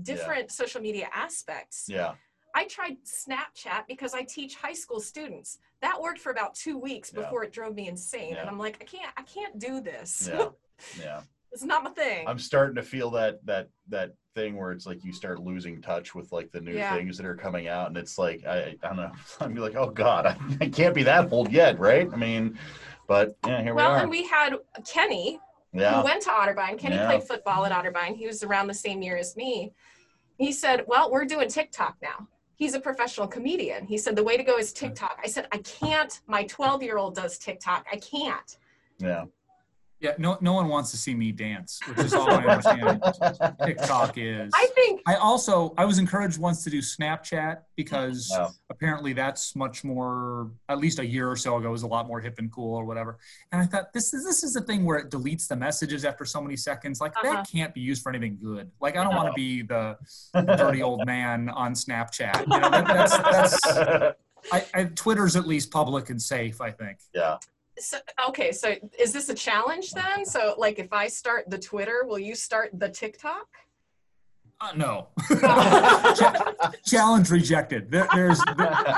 different social media aspects. Yeah. I tried Snapchat because I teach high school students. That worked for about 2 weeks Yeah. before it drove me insane and I'm like I can't I can't do this. Yeah. Yeah. it's not my thing. I'm starting to feel that that that thing where it's like you start losing touch with like the new Yeah. things that are coming out, and it's like I, I don't know. I'm be like, oh god, I, I can't be that old yet, right? I mean, but yeah, here well, we are. Well, and we had Kenny yeah, who went to Otterbein. Kenny Yeah. played football at Otterbein. He was around the same year as me. He said, Well, we're doing TikTok now. He's a professional comedian. He said, The way to go is TikTok. I said, I can't. My 12 year old does TikTok. I can't. yeah. Yeah, no, no one wants to see me dance, which is all I understand TikTok is. I think, I also I was encouraged once to do Snapchat because Yeah. apparently that's much more at least a year or so ago was a lot more hip and cool or whatever. And I thought this is this is the thing where it deletes the messages after so many seconds. Like Uh-huh. that can't be used for anything good. Like I don't want to No. be the dirty old man on Snapchat. You know, that, that's that's I, I, Twitter's at least public and safe. I think. yeah. So, okay, so is this a challenge then? So, like, if I start the Twitter, will you start the TikTok? Uh, no. Challenge rejected. There, there's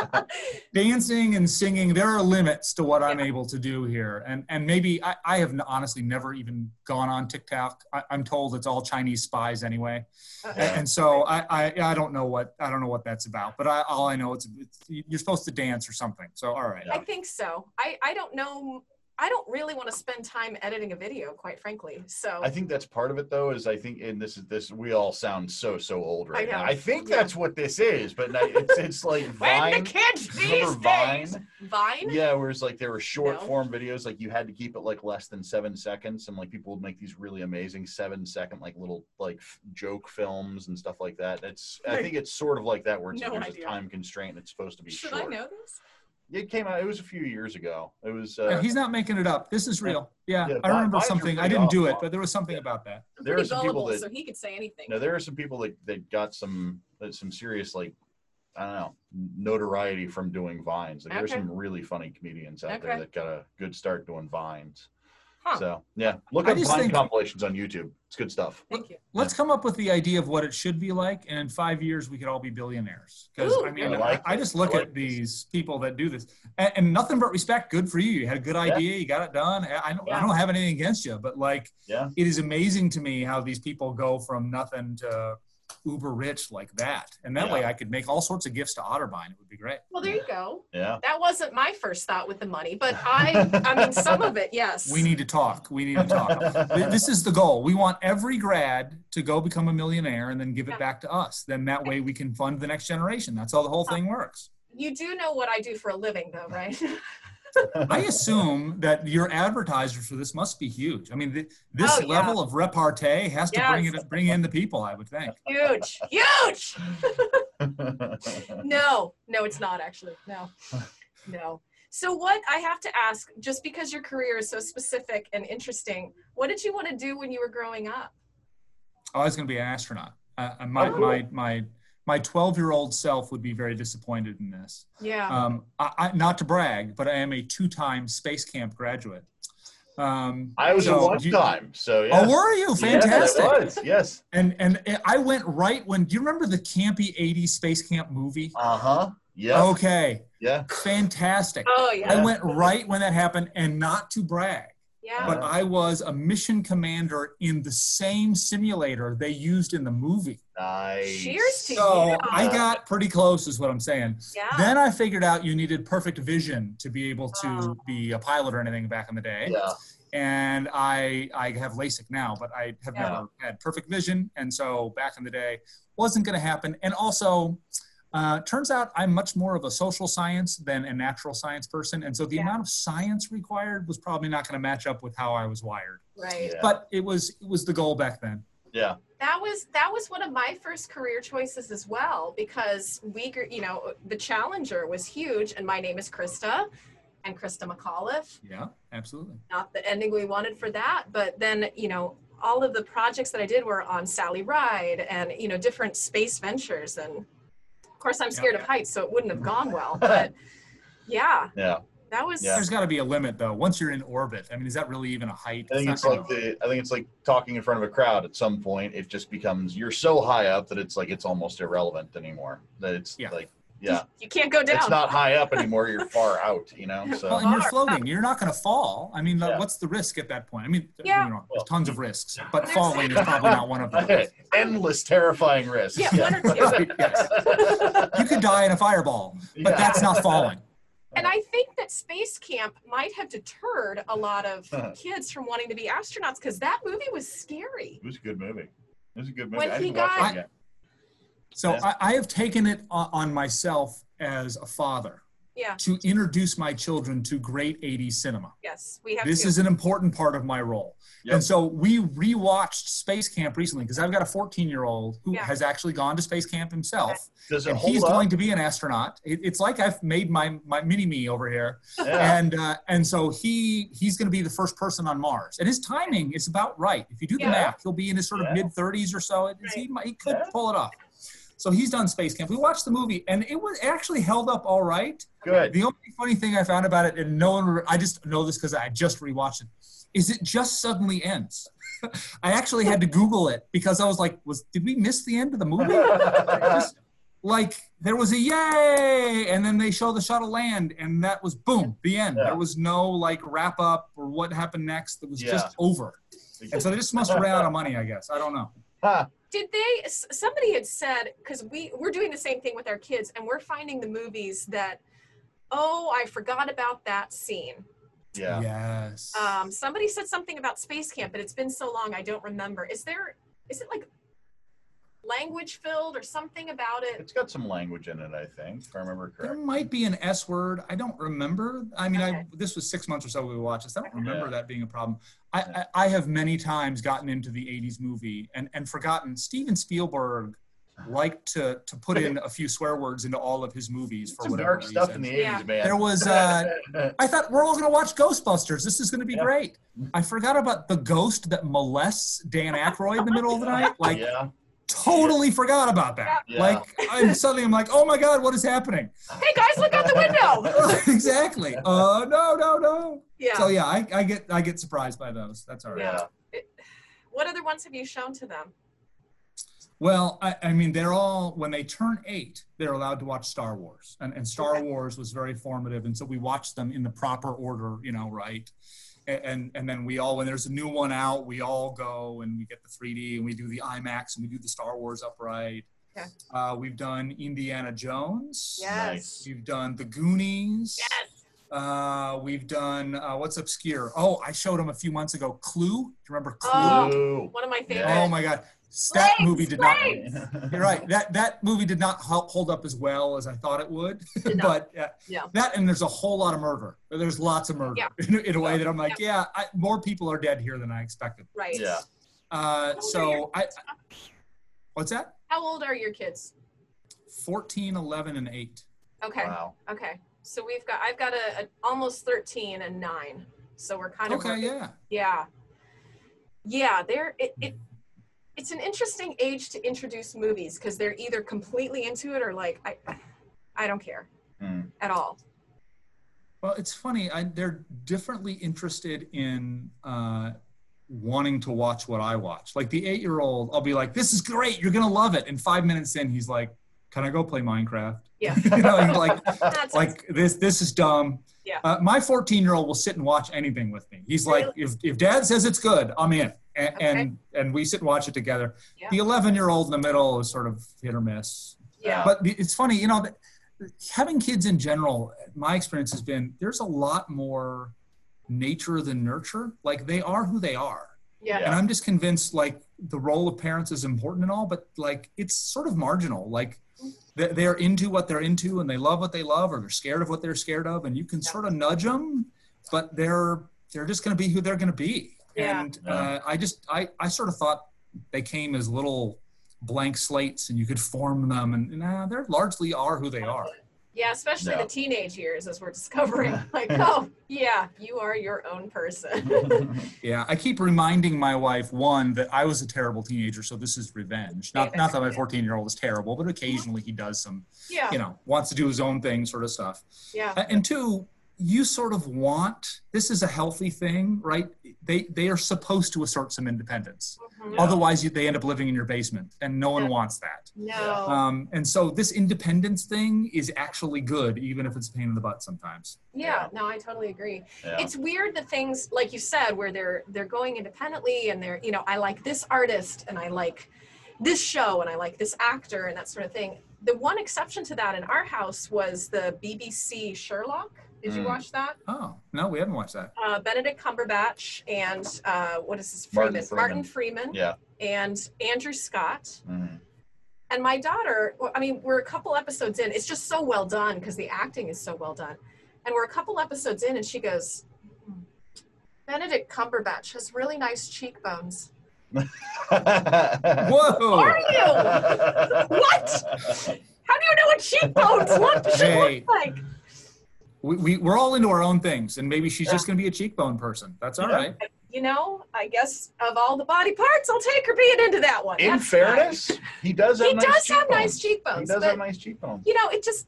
dancing and singing. There are limits to what I'm able to do here, and and maybe I, I have honestly never even gone on TikTok. I, I'm told it's all Chinese spies anyway, and, and so I, I I don't know what I don't know what that's about. But I, all I know it's, it's you're supposed to dance or something. So all right. I think so. I, I don't know. I don't really want to spend time editing a video, quite frankly. So, I think that's part of it though. Is I think, and this is this. We all sound so so old right I now. I think Yeah. that's what this is, but it's it's like when the Vine. kids these Vine? days, Vine? Yeah, whereas like there were short No. form videos, like you had to keep it like less than seven seconds, and like people would make these really amazing seven second like little like f- joke films and stuff like that. It's I think it's sort of like that where it's No there's idea. a time constraint. and It's supposed to be Should short. I know this? It came out. It was a few years ago. It was. Yeah, Uh, he's not making it up. This is real. Yeah, Yeah, I remember something. I didn't do it, but there was something about that. There are pretty some people that- so he could say anything. now there are some people that that got some that some serious like I don't know notoriety from doing vines. Like there's Okay. some really funny comedians out there that got a good start doing vines. Huh. So yeah, look I up just Vine think- compilations on YouTube. It's good stuff. Thank you. Let's come up with the idea of what it should be like, and in five years we could all be billionaires. Because Ooh, I mean, I like I, I just look I like at these people that do this, and, and nothing but respect. Good for you. You had a good idea. You got it done. I, I don't, I Yeah. don't have anything against you, but like, Yeah. it is amazing to me how these people go from nothing to uber rich like that. And that Yeah. way, I could make all sorts of gifts to Otterbein. It would be great. Well, there you go. Yeah. That wasn't my first thought with the money, but I, I mean, some of it, yes. We need to talk. We need to talk. This is the goal. We want every grad to go become a millionaire and then give Yeah. it back to us. Then that way we can fund the next generation. That's how the whole thing works. You do know what I do for a living, though, right? I assume that your advertisers for this must be huge. I mean, th- this Oh, yeah. level of repartee has to bring it bring in the people. I would think. huge, huge. No, no, it's not actually. No, no. So, what I have to ask, just because your career is so specific and interesting, what did you want to do when you were growing up? Oh, I was going to be an astronaut. Uh, uh, my Oh, my my my 12 year old self would be very disappointed in this. Yeah. Um, I, I, not to brag, but I am a two time space camp graduate. Um, I was so in one do you- time, so yeah. Oh, were you fantastic? Yes, it was. Yes. And and I went right when. Do you remember the campy '80s space camp movie? Uh huh. Yeah. Okay, Yeah. fantastic. oh yeah. I went right when that happened, and not to brag, yeah. but I was a mission commander in the same simulator they used in the movie. Nice. Cheers to So you. I got pretty close, is what I'm saying. yeah. Then I figured out you needed perfect vision to be able to Oh. be a pilot or anything back in the day. Yeah. and I I have LASIK now, but I have Yeah. never had perfect vision, and so back in the day wasn't going to happen. And also, uh, turns out I'm much more of a social science than a natural science person, and so the Yeah. amount of science required was probably not going to match up with how I was wired. right. Yeah. But it was it was the goal back then. Yeah. that was that was one of my first career choices as well because we you know the challenger was huge and my name is krista and christa mcauliffe Yeah, absolutely. not the ending we wanted for that but then you know all of the projects that i did were on sally ride and you know different space ventures and of course i'm scared of heights so it wouldn't have gone well but yeah Yeah. that was Yeah. There's got to be a limit though. Once you're in orbit, I mean, is that really even a height? I think not it's like the. I think it's like talking in front of a crowd. At some point, it just becomes you're so high up that it's like it's almost irrelevant anymore. That it's Yeah. like, yeah, you can't go down it's not high up anymore. You're far out. You know. Well, So and you're floating. You're not going to fall. I mean, Yeah. what's the risk at that point? I mean, Yeah. you know, there's tons of risks, but falling is probably not one of them. endless, terrifying risks. yeah, one or two Yes. You could die in a fireball, but Yeah. that's not falling. And I think that space camp might have deterred a lot of kids from wanting to be astronauts because that movie was scary. It was a good movie. It was a good movie. When I he didn't watch got- it yet. So Yeah. I, I have taken it on, on myself as a father Yeah, to introduce my children to great 80s cinema. yes, we have This to. is an important part of my role. Yep. And so we rewatched Space Camp recently because I've got a 14 year old who Yeah. has actually gone to Space Camp himself. Does it And hold he's up? going to be an astronaut. It, it's like I've made my, my mini me over here. yeah. and uh, and so he he's going to be the first person on Mars, and his timing is about right. If you do the Yeah. math, he'll be in his sort of Yeah. mid 30s or so. It- he, he could Yeah. pull it off. So he's done space camp. We watched the movie, and it was actually held up all right. Good. The only funny thing I found about it, and no one, I just know this because I just rewatched it, is it just suddenly ends. I actually had to Google it because I was like, was did we miss the end of the movie? Just, like there was a yay, and then they show the shuttle land, and that was boom, the end. Yeah. There was no like wrap up or what happened next. It was Yeah. just over. And so they just must have ran out of money, I guess. I don't know. Ha. Did they? Somebody had said because we we're doing the same thing with our kids, and we're finding the movies that, oh, I forgot about that scene. yeah. Yes. Um, somebody said something about space camp, but it's been so long I don't remember. Is there? Is it like language filled or something about it? It's got some language in it, I think, if I remember There might be an S word. I don't remember. I mean, I this was six months or so we watched this. I don't remember Yeah. that being a problem. I, Yeah. I I have many times gotten into the '80s movie and and forgotten. Steven Spielberg liked to to put in a few swear words into all of his movies for Some whatever dark stuff in reason. the 80s, Yeah. man. There was. Uh, I thought we're all going to watch Ghostbusters. This is going to be Yeah. great. I forgot about the ghost that molests Dan Aykroyd in the middle of the night. Like yeah. Totally forgot about that. Yeah. Like I'm suddenly I'm like, oh my god, what is happening? Hey guys, look out the window. exactly. Uh, no, no, no. Yeah. So yeah, I, I get I get surprised by those. That's all right. Yeah. What other ones have you shown to them? Well, I, I mean, they're all when they turn eight, they're allowed to watch Star Wars, and and Star Okay. Wars was very formative, and so we watched them in the proper order, you know, right? A- And and then we all when there's a new one out, we all go and we get the 3D and we do the IMAX and we do the Star Wars upright. Okay. Uh, we've done Indiana Jones. Yes. Nice. We've done the Goonies. Yes. Uh, we've done uh, what's obscure. Oh, I showed them a few months ago. Clue. Do you remember Clue? Oh, Ooh. One of my favorites. Oh my God, that Legs, movie did not. You're right. That that movie did not help hold up as well as I thought it would. But uh, Yeah. that and there's a whole lot of murder. There's lots of murder Yeah. in, in a way that I'm like, yeah, I, more people are dead here than I expected. Right. Yeah. Uh, so your I, what's that? How old are your kids? 14, 11, and 8. Okay. Wow. Okay. So we've got I've got a, a almost 13 and 9. So we're kind of Okay, working- yeah. Yeah. Yeah, they're it, it it's an interesting age to introduce movies because they're either completely into it or like I I don't care Hmm. at all. Well, it's funny. I, they're differently interested in uh, wanting to watch what I watch. Like the eight-year-old, I'll be like, "This is great. You're gonna love it." And five minutes in, he's like, "Can I go play Minecraft?" Yeah. you know, like, That's like this. This is dumb. Yeah. Uh, my 14-year-old will sit and watch anything with me. He's like, if, if Dad says it's good, I'm in, and Okay. and, and we sit and watch it together. Yeah. The 11-year-old in the middle is sort of hit or miss yeah. but it's funny, you know, having kids in general, my experience has been there's a lot more nature than nurture. Like they are who they are. yeah. And I'm just convinced like the role of parents is important and all, but like it's sort of marginal. Like they- they're into what they're into and they love what they love or they're scared of what they're scared of. And you can Yeah. sort of nudge them, but they're, they're just going to be who they're going to be. Yeah. And uh, I just, I, I sort of thought they came as little blank slates and you could form them and nah, they're largely are who they are. Yeah, especially Yeah. the teenage years as we're discovering like, oh, yeah, you are your own person. Yeah, I keep reminding my wife one that I was a terrible teenager, so this is revenge. Not not that my 14 year old is terrible, but occasionally he does some, yeah. you know, wants to do his own thing, sort of stuff. Yeah. Uh, And two, you sort of want this is a healthy thing, right? They they are supposed to assert some independence. Mhm. Yeah. Otherwise, you, they end up living in your basement, and no one Yeah. wants that. No. Um, and so this independence thing is actually good, even if it's a pain in the butt sometimes. yeah, no, I totally agree. Yeah. it's weird the things like you said where they're they're going independently and they're you know i like this artist and i like this show and i like this actor and that sort of thing the one exception to that in our house was the bbc sherlock did you Mm. watch that Oh no, we haven't watched that. uh, benedict cumberbatch and uh, what is his Martin freeman martin Freeman. Yeah. and andrew scott Mhm. and my daughter i mean we're a couple episodes in it's just so well done because the acting is so well done and we're a couple episodes in and she goes "Hmm, benedict cumberbatch has really nice cheekbones Whoa! are you what how do you know what cheekbones look should Hey. look like we, we, we're all into our own things, and maybe she's just going to be a cheekbone person. That's all Yeah. right. you know i guess of all the body parts i'll take her being into that one In That's fine. fairness, he does have he nice does have nice cheekbones. He does but have nice cheekbones. you know it just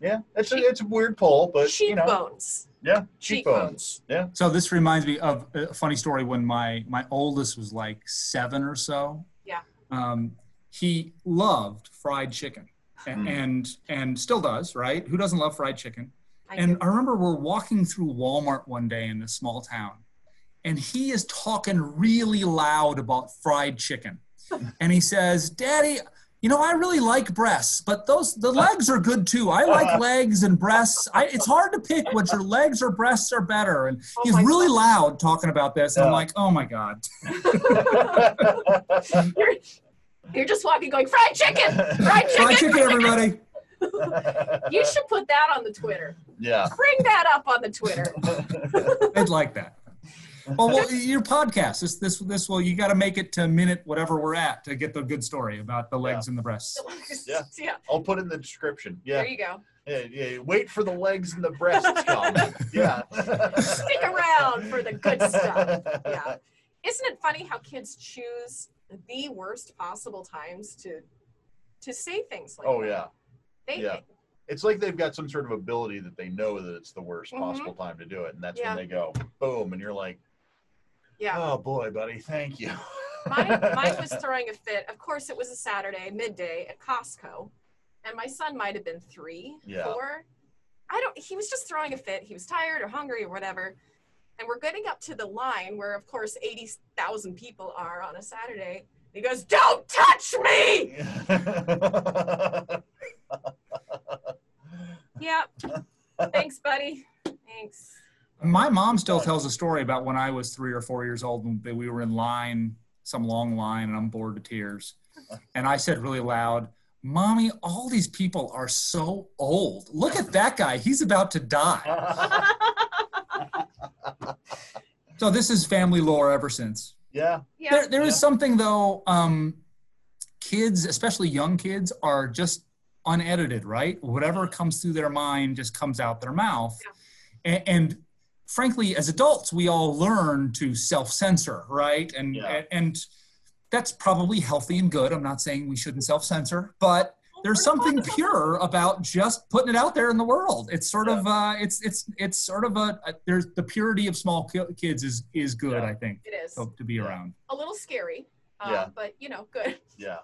Yeah, it's a, it's a weird pull, but you know, cheekbones yeah, cheekbones. cheekbones. Yeah. So this reminds me of a funny story when my my oldest was like seven or so. Yeah. Um, he loved fried chicken, A- Hmm. and and still does, right? Who doesn't love fried chicken? I And do. I remember we're walking through Walmart one day in this small town, and he is talking really loud about fried chicken. And he says, Daddy, you know, I really like breasts, but those the legs are good too. I like legs and breasts. I, it's hard to pick which your legs or breasts are better. And Oh he's really God. loud talking about this. And I'm like, oh my God. you're, you're just walking going fried chicken fried chicken, Fried chicken, everybody. you should put that on the twitter yeah. bring that up on the twitter I'd like that. Well, well, your podcast. This, this, this. Well, you got to make it to minute whatever we're at to get the good story about the legs and the breasts. Yeah. yeah I'll put it in the description. Yeah. there you go yeah. Yeah. Wait for the legs and the breasts yeah. stick around for the good stuff yeah isn't it funny how kids choose the worst possible times to to say things like Oh that. yeah. They Yeah. It's like they've got some sort of ability that they know that it's the worst Mhm. possible time to do it, and that's Yeah. when they go boom, and you're like, yeah. oh boy, buddy, thank you. mine, mine was throwing a fit. Of course, it was a Saturday midday at Costco, and my son might have been three, Yeah. four. I don't. He was just throwing a fit. He was tired or hungry or whatever. And we're getting up to the line where, of course, eighty thousand people are on a Saturday. He goes, "Don't touch me!" Yeah. Thanks, buddy. Thanks. My mom still tells a story about when I was three or four years old and that we were in line, some long line, and I'm bored to tears. And I said really loud, Mommy, all these people are so old. Look at that guy. He's about to die. So this is family lore ever since. yeah, Yeah. There, there is Yeah. something though. Um, kids, especially young kids, are just unedited, right? Whatever comes through their mind just comes out their mouth, and, and frankly, as adults, we all learn to self-censor, right? And Yeah. and, and that's probably healthy and good. I'm not saying we shouldn't self-censor, but there's something pure about just putting it out there in the world. It's sort of uh, it's it's it's sort of a, a there's the purity of small kids is is good. Yeah. I think It is so, to be Yeah. around. a little scary, uh, Yeah. but you know, good. yeah.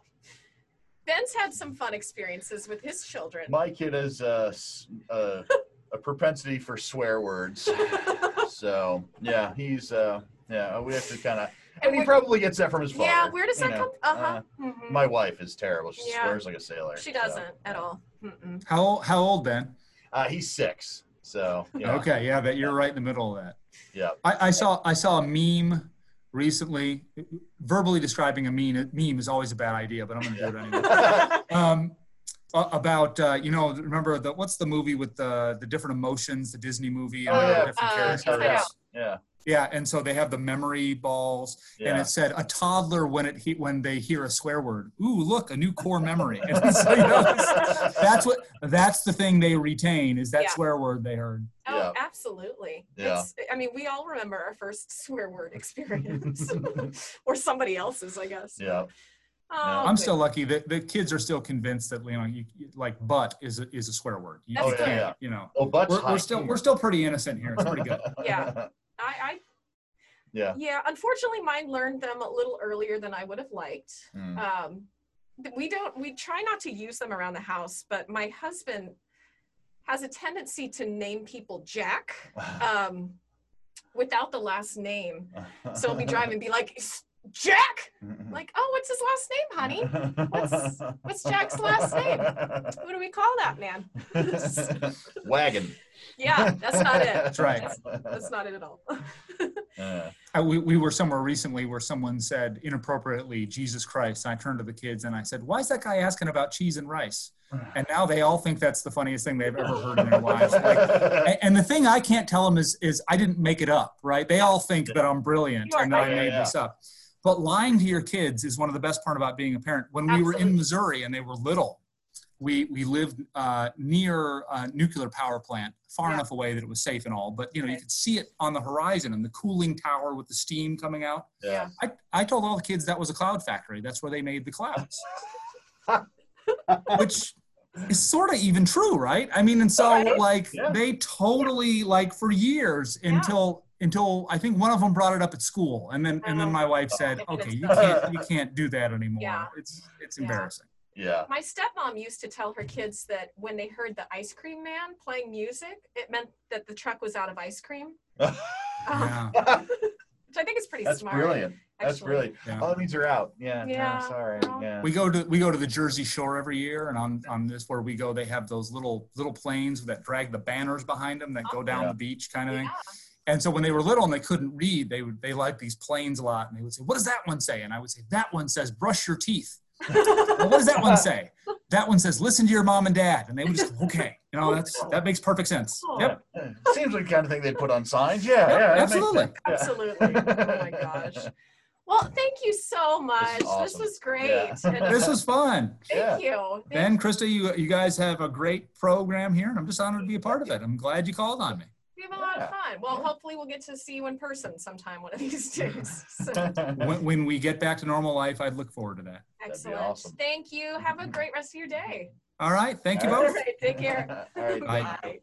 Ben's had some fun experiences with his children. My kid is uh, uh, a propensity for swear words, so yeah, he's uh, yeah. We have to kind of, and he where- probably gets that from his father. yeah, where does you that know. come? Uh-huh. Mhm. My wife is terrible. She Yeah. swears like a sailor. She doesn't at all. Mm-mm. How how old Ben? Uh, he's six, so yeah. Okay, yeah, that you're right in the middle of that. Yeah. I, I saw I saw a meme recently. Verbally describing a meme A meme is always a bad idea, but I'm going to do it anyway. Um, a- about uh, you know remember the what's the movie with the the different emotions the Disney movie and Oh, the yeah. different Uh, characters Inside yeah, yeah and so they have the memory balls and it said a toddler when it he, when they hear a swear word ooh look a new core memory and so, you know, that's what that's the thing they retain is that Yeah. swear word they heard Oh, Yeah. absolutely. Yeah. It's, I mean, we all remember our first swear word experience, or somebody else's, I guess. Yeah. Oh, i'm good. still lucky that the kids are still convinced that you know you, you- like butt is a, is a swear word you, That's you good. can't, you know Oh, but we're, we're still we're still pretty innocent here it's pretty good Yeah. I, I, yeah. yeah. Unfortunately, mine learned them a little earlier than I would have liked. Mm. Um, th- we don't. We try not to use them around the house, but my husband has a tendency to name people Jack um, without the last name. So he'll be driving and be like, "S- Jack. Like, oh, what's his last name, honey? What's- what's Jack's last name? What do we call that man? Wagon. Yeah, that's not it. That's right. That's, that's not it at all. Uh, I, we, we were somewhere recently where someone said inappropriately jesus christ i turned to the kids and i said why is that guy asking about cheese and rice and now they all think that's the funniest thing they've ever heard in their lives like, and, and the thing i can't tell them is is i didn't make it up right they all think that i'm brilliant and that i right. made Yeah, this up but lying to your kids is one of the best part about being a parent when we were in missouri and they were little we we lived uh, near a nuclear power plant, far Yeah. enough away that it was safe and all. But you know, you could see it on the horizon and the cooling tower with the steam coming out. yeah. I, I told all the kids that was a cloud factory. That's where they made the clouds, which is sort of even true, right? I mean, and so Right. like Yeah. they totally like for years Yeah. until until I think one of them brought it up at school, and then and then my wife said, Oh. "Okay, you can't you can't do that anymore. Yeah. It's it's Yeah. embarrassing." Yeah. My stepmom used to tell her kids that when they heard the ice cream man playing music, it meant that the truck was out of ice cream. Um, Yeah. which I think is pretty That's smart. brilliant. That's actually. brilliant. Yeah. All that means are out. Yeah. Yeah, No, sorry. well. Yeah. We go to we go to the Jersey Shore every year, and on on this where we go, they have those little little planes that drag the banners behind them that go down Yeah. the beach, kind of thing. Yeah. And so when they were little and they couldn't read, they would they liked these planes a lot, and they would say, "What does that one say?" And I would say, "That one says brush your teeth." well, what does that one say? That one says listen to your mom and dad, and they would just okay, you know that's that makes perfect sense. Oh, yep, Yeah. Seems like the kind of thing they'd put on signs. Yeah. Yep, yeah absolutely. Yeah. Absolutely. Oh my gosh. Well, thank you so much. This, awesome. was great. Yeah. This was fun. thank you. Ben, Krista, you you guys have a great program here, and I'm just honored to be a part of it. I'm glad you called on me. We have a lot Yeah. of fun. Well, Yeah. hopefully we'll get to see you in person sometime one of these days. So, When, when we get back to normal life, I'd look forward to that. excellent. awesome. Thank you. Mm-hmm. Have a great rest of your day. All right. Thank you All All both. right. Take care. All right. Bye.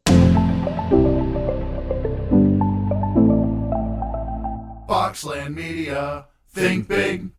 Boxland Media. Think big.